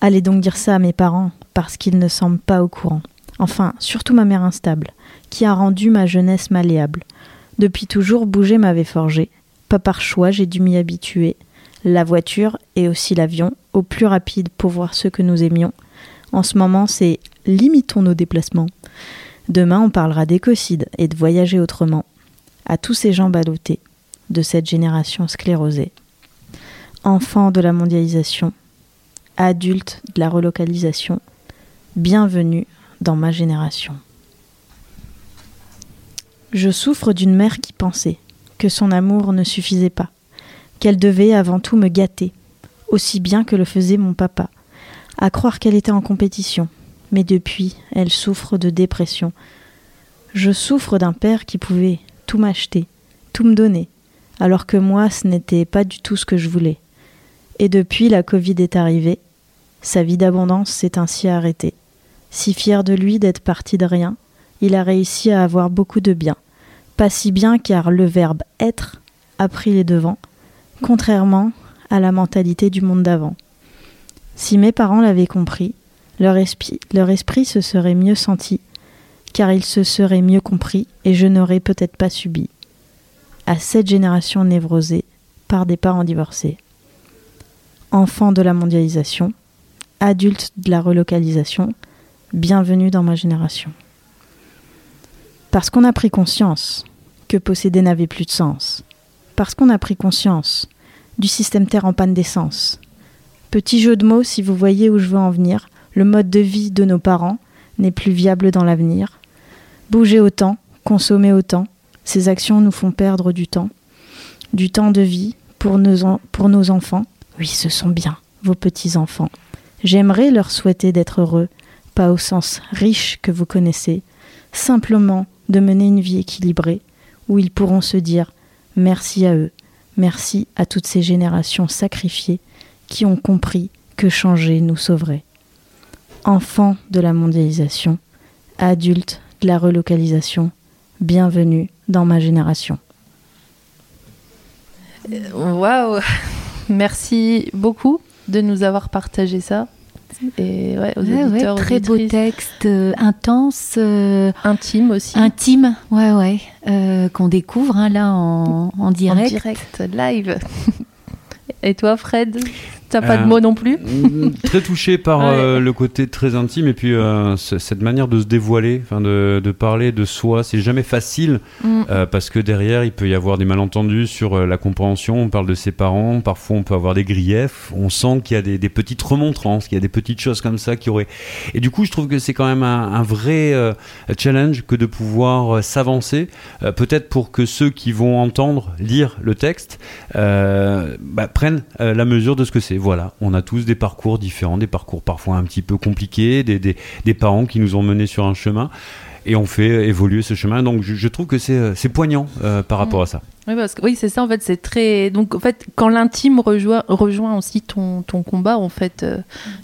Allez donc dire ça à mes parents, parce qu'ils ne semblent pas au courant. Enfin, surtout ma mère instable, qui a rendu ma jeunesse malléable. Depuis toujours, bouger m'avait forgé. Pas par choix, j'ai dû m'y habituer la voiture et aussi l'avion au plus rapide pour voir ce que nous aimions. En ce moment, c'est limitons nos déplacements. Demain, on parlera d'écocide et de voyager autrement. À tous ces gens ballottés de cette génération sclérosée. Enfants de la mondialisation, adultes de la relocalisation, bienvenue dans ma génération. Je souffre d'une mère qui pensait que son amour ne suffisait pas qu'elle devait avant tout me gâter, aussi bien que le faisait mon papa, à croire qu'elle était en compétition. Mais depuis, elle souffre de dépression. Je souffre d'un père qui pouvait tout m'acheter, tout me donner, alors que moi, ce n'était pas du tout ce que je voulais. Et depuis, la Covid est arrivée. Sa vie d'abondance s'est ainsi arrêtée. Si fier de lui d'être parti de rien, il a réussi à avoir beaucoup de bien. Pas si bien car le verbe être a pris les devants, contrairement à la mentalité du monde d'avant. Si mes parents l'avaient compris, leur esprit, se serait mieux senti, car ils se seraient mieux compris et je n'aurais peut-être pas subi. À cette génération névrosée par des parents divorcés. Enfants de la mondialisation, adultes de la relocalisation, bienvenue dans ma génération. Parce qu'on a pris conscience que posséder n'avait plus de sens, parce qu'on a pris conscience du système Terre en panne d'essence. Petit jeu de mots si vous voyez où je veux en venir, le mode de vie de nos parents n'est plus viable dans l'avenir. Bouger autant, consommer autant, ces actions nous font perdre du temps. Du temps de vie pour nos, enfants. Oui, ce sont bien vos petits-enfants. J'aimerais leur souhaiter d'être heureux, pas au sens riche que vous connaissez, simplement de mener une vie équilibrée, où ils pourront se dire Merci à eux, merci à toutes ces générations sacrifiées qui ont compris que changer nous sauverait. Enfants de la mondialisation, adultes de la relocalisation, bienvenue dans ma génération. Waouh Merci beaucoup de nous avoir partagé ça. Et ouais, aux auditeurs, très beau texte, euh, intense, euh, intime aussi. Intime, ouais, ouais, euh, qu'on découvre hein, là en, en, direct. En direct, live. Et toi, Fred? T'as pas de mots non plus Très touché par le côté très intime et puis cette manière de se dévoiler, de, de, parler de soi. C'est jamais facile mm. parce que derrière il peut y avoir des malentendus sur la compréhension. On parle de ses parents, parfois on peut avoir des griefs. On sent qu'il y a des, des petites remontrances, qu'il y a des petites choses comme ça qui auraient. Et du coup, je trouve que c'est quand même un, un vrai challenge que de pouvoir s'avancer. Peut-être pour que ceux qui vont entendre, lire le texte, euh, bah, prennent euh, la mesure de ce que c'est. Voilà, on a tous des parcours différents, des parcours parfois un petit peu compliqués, des, des, des parents qui nous ont menés sur un chemin et on fait évoluer ce chemin. Donc je, trouve que c'est euh, poignant par rapport à ça. Oui, parce que, oui c'est ça en fait, c'est très. Donc en fait, quand l'intime rejoint, rejoint aussi ton, ton combat, en fait,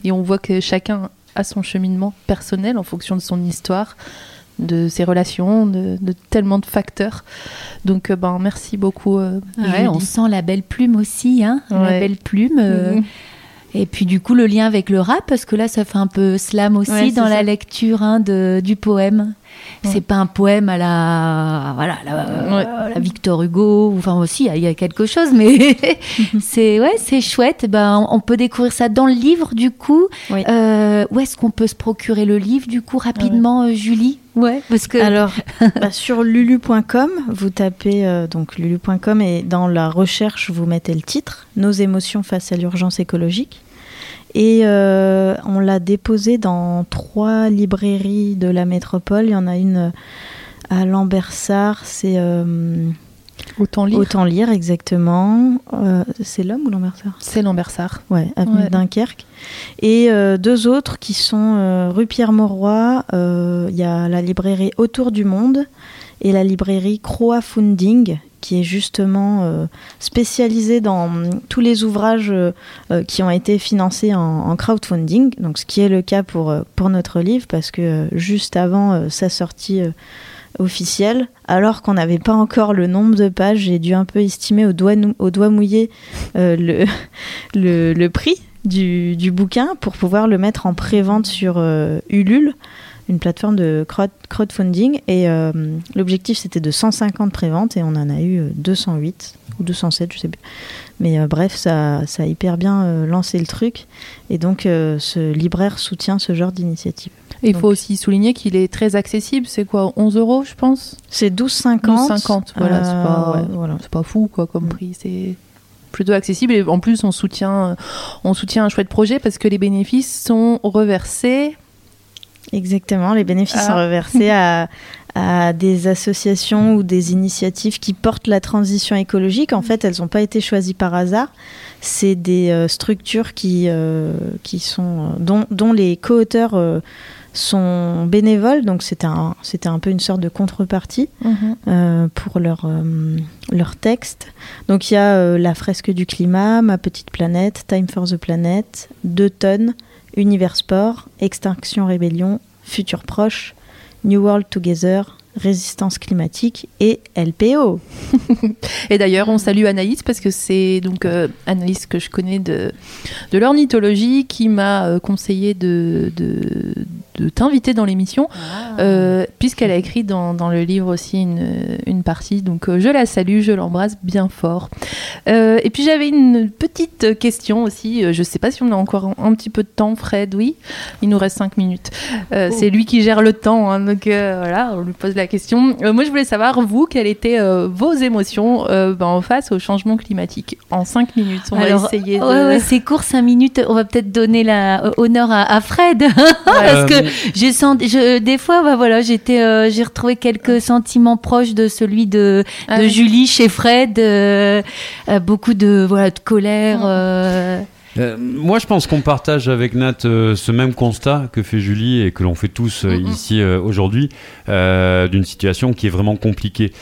et on voit que chacun a son cheminement personnel en fonction de son histoire de ses relations, de, tellement de facteurs. Donc, euh, ben, merci beaucoup. Euh, on sent la belle plume aussi, hein, la belle plume. Euh, mhm. Et puis du coup le lien avec le rap, parce que là ça fait un peu slam aussi dans la lecture hein, de, du poème. C'est pas un poème à la voilà la, Victor Hugo. Enfin aussi il y, a quelque chose, mais c'est ouais c'est chouette. Ben on peut découvrir ça dans le livre du coup. Euh, où est-ce qu'on peut se procurer le livre du coup rapidement, euh, Julie? Ouais, parce que alors bah, sur lulu.com, vous tapez euh, donc lulu.com et dans la recherche vous mettez le titre Nos émotions face à l'urgence écologique. Et euh, on l'a déposé dans trois librairies de la métropole. Il y en a une à Lambersart, c'est. Euh, Autant lire. Autant lire, exactement. Euh, c'est l'homme ou Lambersart? C'est Lambersart. Ouais, avenue Dunkerque. Et deux autres qui sont rue Pierre-Mauroy. Il y a la librairie Autour du Monde et la librairie Croix Funding qui est justement euh, spécialisé dans hum, tous les ouvrages euh, euh, qui ont été financés en, crowdfunding, donc ce qui est le cas pour, pour notre livre, parce que juste avant sa sortie officielle, alors qu'on n'avait pas encore le nombre de pages, j'ai dû un peu estimer au doigt, au doigt mouillé le, le, prix du, du, bouquin pour pouvoir le mettre en pré-vente sur Ulule une plateforme de crowdfunding. Et euh, l'objectif, c'était de 150 préventes et on en a eu 208 euh, ou 207, je sais plus. Mais euh, bref, ça, ça, a hyper bien lancé le truc. Et donc, ce libraire soutient ce genre d'initiative. Il faut aussi souligner qu'il est très accessible. C'est quoi 11 euros, je pense? C'est 12,50. 12,50, voilà. c'est pas, voilà. pas, fou, quoi, comme mm. prix. C'est plutôt accessible et en plus on soutient on soutient un chouette projet parce que les bénéfices sont reversés Exactement, les bénéfices sont ah. reversés à, des associations ou des initiatives qui portent la transition écologique. En fait, elles n'ont pas été choisies par hasard. C'est des euh, structures qui, euh, qui sont, dont, dont les co-auteurs euh, sont bénévoles, donc c'était un, c'était un peu une sorte de contrepartie mhm. pour leur, leur texte. Donc il y a La fresque du climat, Ma petite planète, Time for the Planet, Deux tonnes, Univers Sport, Extinction Rébellion, Futur Proche, New World Together, résistance climatique et LPO. et d'ailleurs, on salue Anaïs parce que c'est donc euh, Anaïs que je connais de, de l'ornithologie qui m'a euh, conseillé de, de, t'inviter dans l'émission ah. euh, puisqu'elle a écrit dans, dans, le livre aussi une, une partie. Donc je la salue, je l'embrasse bien fort. et puis j'avais une petite question aussi. Je ne sais pas si on a encore un, petit peu de temps, Fred. Oui, il nous reste cinq minutes. Oh. C'est lui qui gère le temps, hein, donc voilà, on lui pose la question. Euh, moi, je voulais savoir, vous, quelles étaient euh, vos émotions euh, ben, face au changement climatique? En 5 minutes, on va essayer de... c'est court, 5 minutes. On va peut-être donner la, honneur à, Fred. Parce que j'ai senti, je, des fois, bah, voilà, j'étais, j'ai retrouvé quelques sentiments proches de celui de, ah de Julie chez Fred. beaucoup de, voilà, de colère. Euh, moi, je pense qu'on partage avec Nat euh, ce même constat que fait Julie et que l'on fait tous euh, ici aujourd'hui d'une situation qui est vraiment compliquée.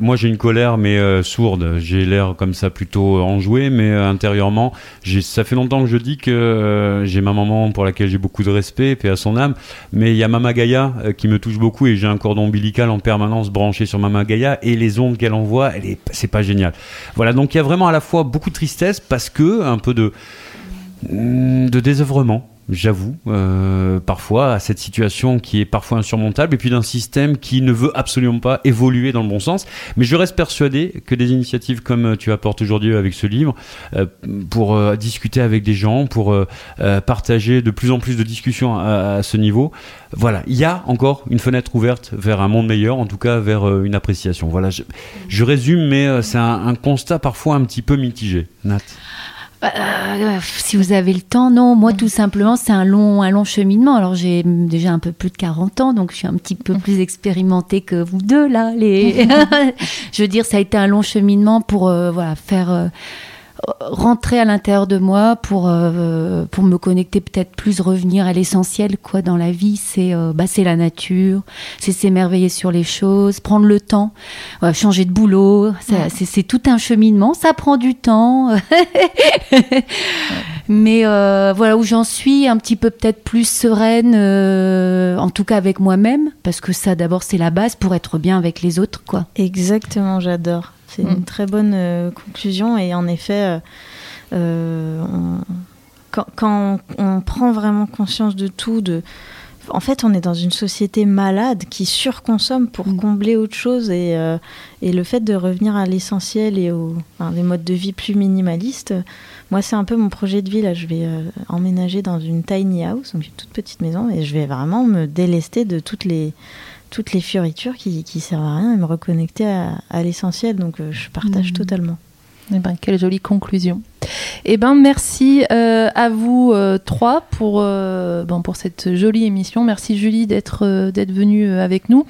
moi, j'ai une colère mais sourde. J'ai l'air comme ça plutôt enjoué, mais intérieurement, ça fait longtemps que je dis que j'ai ma maman pour laquelle j'ai beaucoup de respect, paix à son âme, mais il y a Mama Gaïa qui me touche beaucoup et j'ai un cordon ombilical en permanence branché sur Mama Gaïa et les ondes qu'elle envoie, c'est pas génial. Voilà, donc il y a vraiment à la fois beaucoup de tristesse parce que un peu de de désœuvrement j'avoue, euh, parfois à cette situation qui est parfois insurmontable, et puis d'un système qui ne veut absolument pas évoluer dans le bon sens. Mais je reste persuadé que des initiatives comme tu apportes aujourd'hui avec ce livre, pour discuter avec des gens, pour partager de plus en plus de discussions à, ce niveau, voilà, il y a encore une fenêtre ouverte vers un monde meilleur, en tout cas vers une appréciation. Voilà, je, résume, mais c'est un, un constat parfois un petit peu mitigé. Nat? Euh, si vous avez le temps, non. Moi, tout simplement, c'est un long, un long cheminement. Alors, j'ai déjà un peu plus de 40 ans, donc je suis un petit peu plus expérimentée que vous deux, là. Les... je veux dire, ça a été un long cheminement pour euh, voilà, faire. Euh, rentrer à l'intérieur de moi pour euh, pour me connecter peut-être plus revenir à l'essentiel quoi dans la vie. C'est euh, bah, la nature c'est s'émerveiller sur les choses prendre le temps changer de boulot. C'est tout un cheminement. Ça prend du temps. Mais euh, voilà où j'en suis un petit peu peut-être plus sereine en tout cas avec moi-même parce que ça d'abord c'est la base pour être bien avec les autres quoi. Exactement j'adore c'est une mm. très bonne euh, conclusion et en effet, euh, euh, quand, on, prend vraiment conscience de tout, de, en fait, on est dans une société malade qui surconsomme pour mm. combler autre chose et, et, le fait de revenir à l'essentiel et aux des modes de vie plus minimalistes. Moi, c'est un peu mon projet de vie. Là, je vais emménager dans une tiny house, donc une toute petite maison, et je vais vraiment me délester de toutes les toutes les fioritures qui, qui servent à rien et me reconnecter à, l'essentiel. Donc euh, je partage mmh. totalement. Eh ben, quelle jolie conclusion. Eh ben, merci euh, à vous euh, trois pour, bon, pour cette jolie émission. Merci Julie d'être d'être venue avec nous.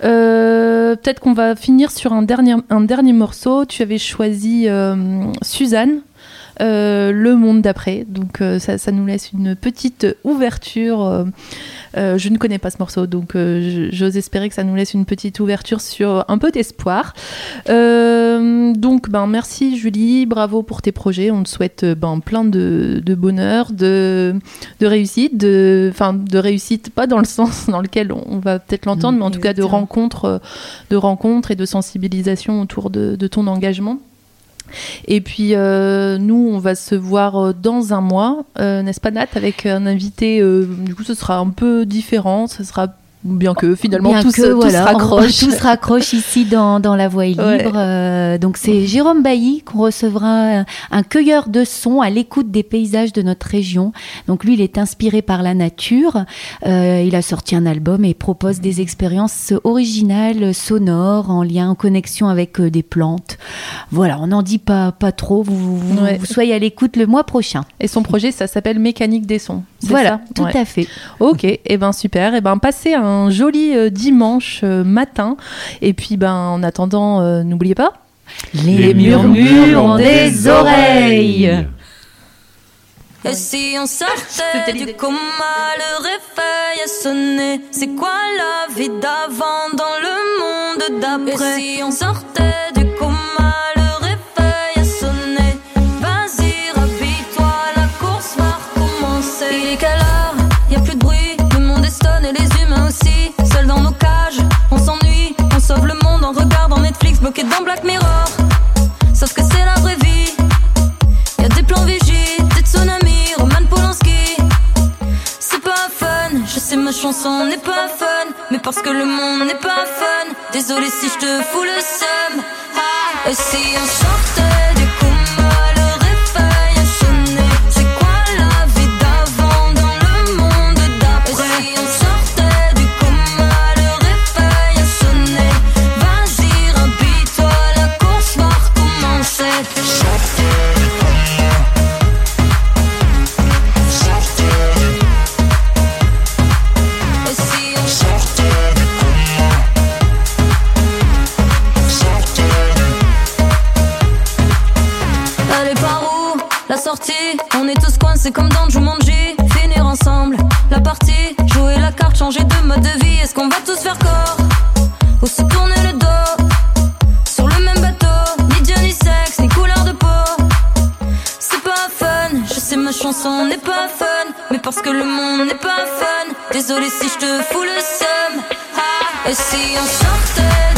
Peut-être qu'on va finir sur un dernier, un dernier morceau. Tu avais choisi Suzanne. Le monde d'après. Donc ça, ça, nous laisse une petite ouverture euh, je ne connais pas ce morceau, donc euh, j'ose espérer que ça nous laisse une petite ouverture sur un peu d'espoir. Euh, donc, ben, merci Julie, bravo pour tes projets. On te souhaite ben, plein de, bonheur, de, de réussite, de, enfin, de réussite, pas dans le sens dans lequel on va peut-être l'entendre, mais en tout cas de rencontres, de rencontres et de sensibilisation autour de ton engagement. Et puis euh, nous, on va se voir euh, dans un mois, euh, n'est-ce pas Nat, avec un invité. du coup, ce sera un peu différent. Ce sera bien que finalement tout, se, raccroche. tout se raccroche ici dans, dans la voie libre. Euh, donc c'est Jérôme Bailly qu'on recevra un, cueilleur de sons à l'écoute des paysages de notre région. Donc lui, il est inspiré par la nature. Euh, il a sorti un album et propose des expériences originales, sonores, en lien, en connexion avec euh, des plantes. Voilà, on n'en dit pas, pas trop. Vous, vous, soyez à l'écoute le mois prochain. Et son projet, ça s'appelle Mécanique des sons. Voilà, tout à fait. Ok, et eh ben super. Et eh ben passez un joli euh, dimanche euh, matin. Et puis, ben, en attendant, euh, n'oubliez pas. Les, murmures ont des oreilles. Et si on sortait du coma, le réveil a sonné C'est quoi la vie d'avant dans le monde d'après? Et si on sortait du coma, On s'ennuie, on sauve le monde en regardant Netflix bloqué dans Black Mirror. Sauf que c'est la vraie vie. Y'a des plans VG, des tsunamis, Roman Polanski. C'est pas fun, je sais ma chanson n'est pas fun. Mais parce que le monde n'est pas fun. Désolé si je te fous le seum. Ah, et si on sortait On est tous coincés comme dans Jumanji. Finir ensemble la partie, jouer la carte, changer de mode de vie. Est-ce qu'on va tous faire corps? Ou se tourner le dos? Sur le même bateau? Ni Dieu ni sexe, ni couleur de peau. C'est pas fun, je sais ma chanson n'est pas fun, mais parce que le monde n'est pas fun. Désolé si je te fous le seum. Ah, et si on sortait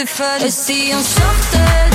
c'est fun. Et si on sortait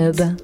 Club.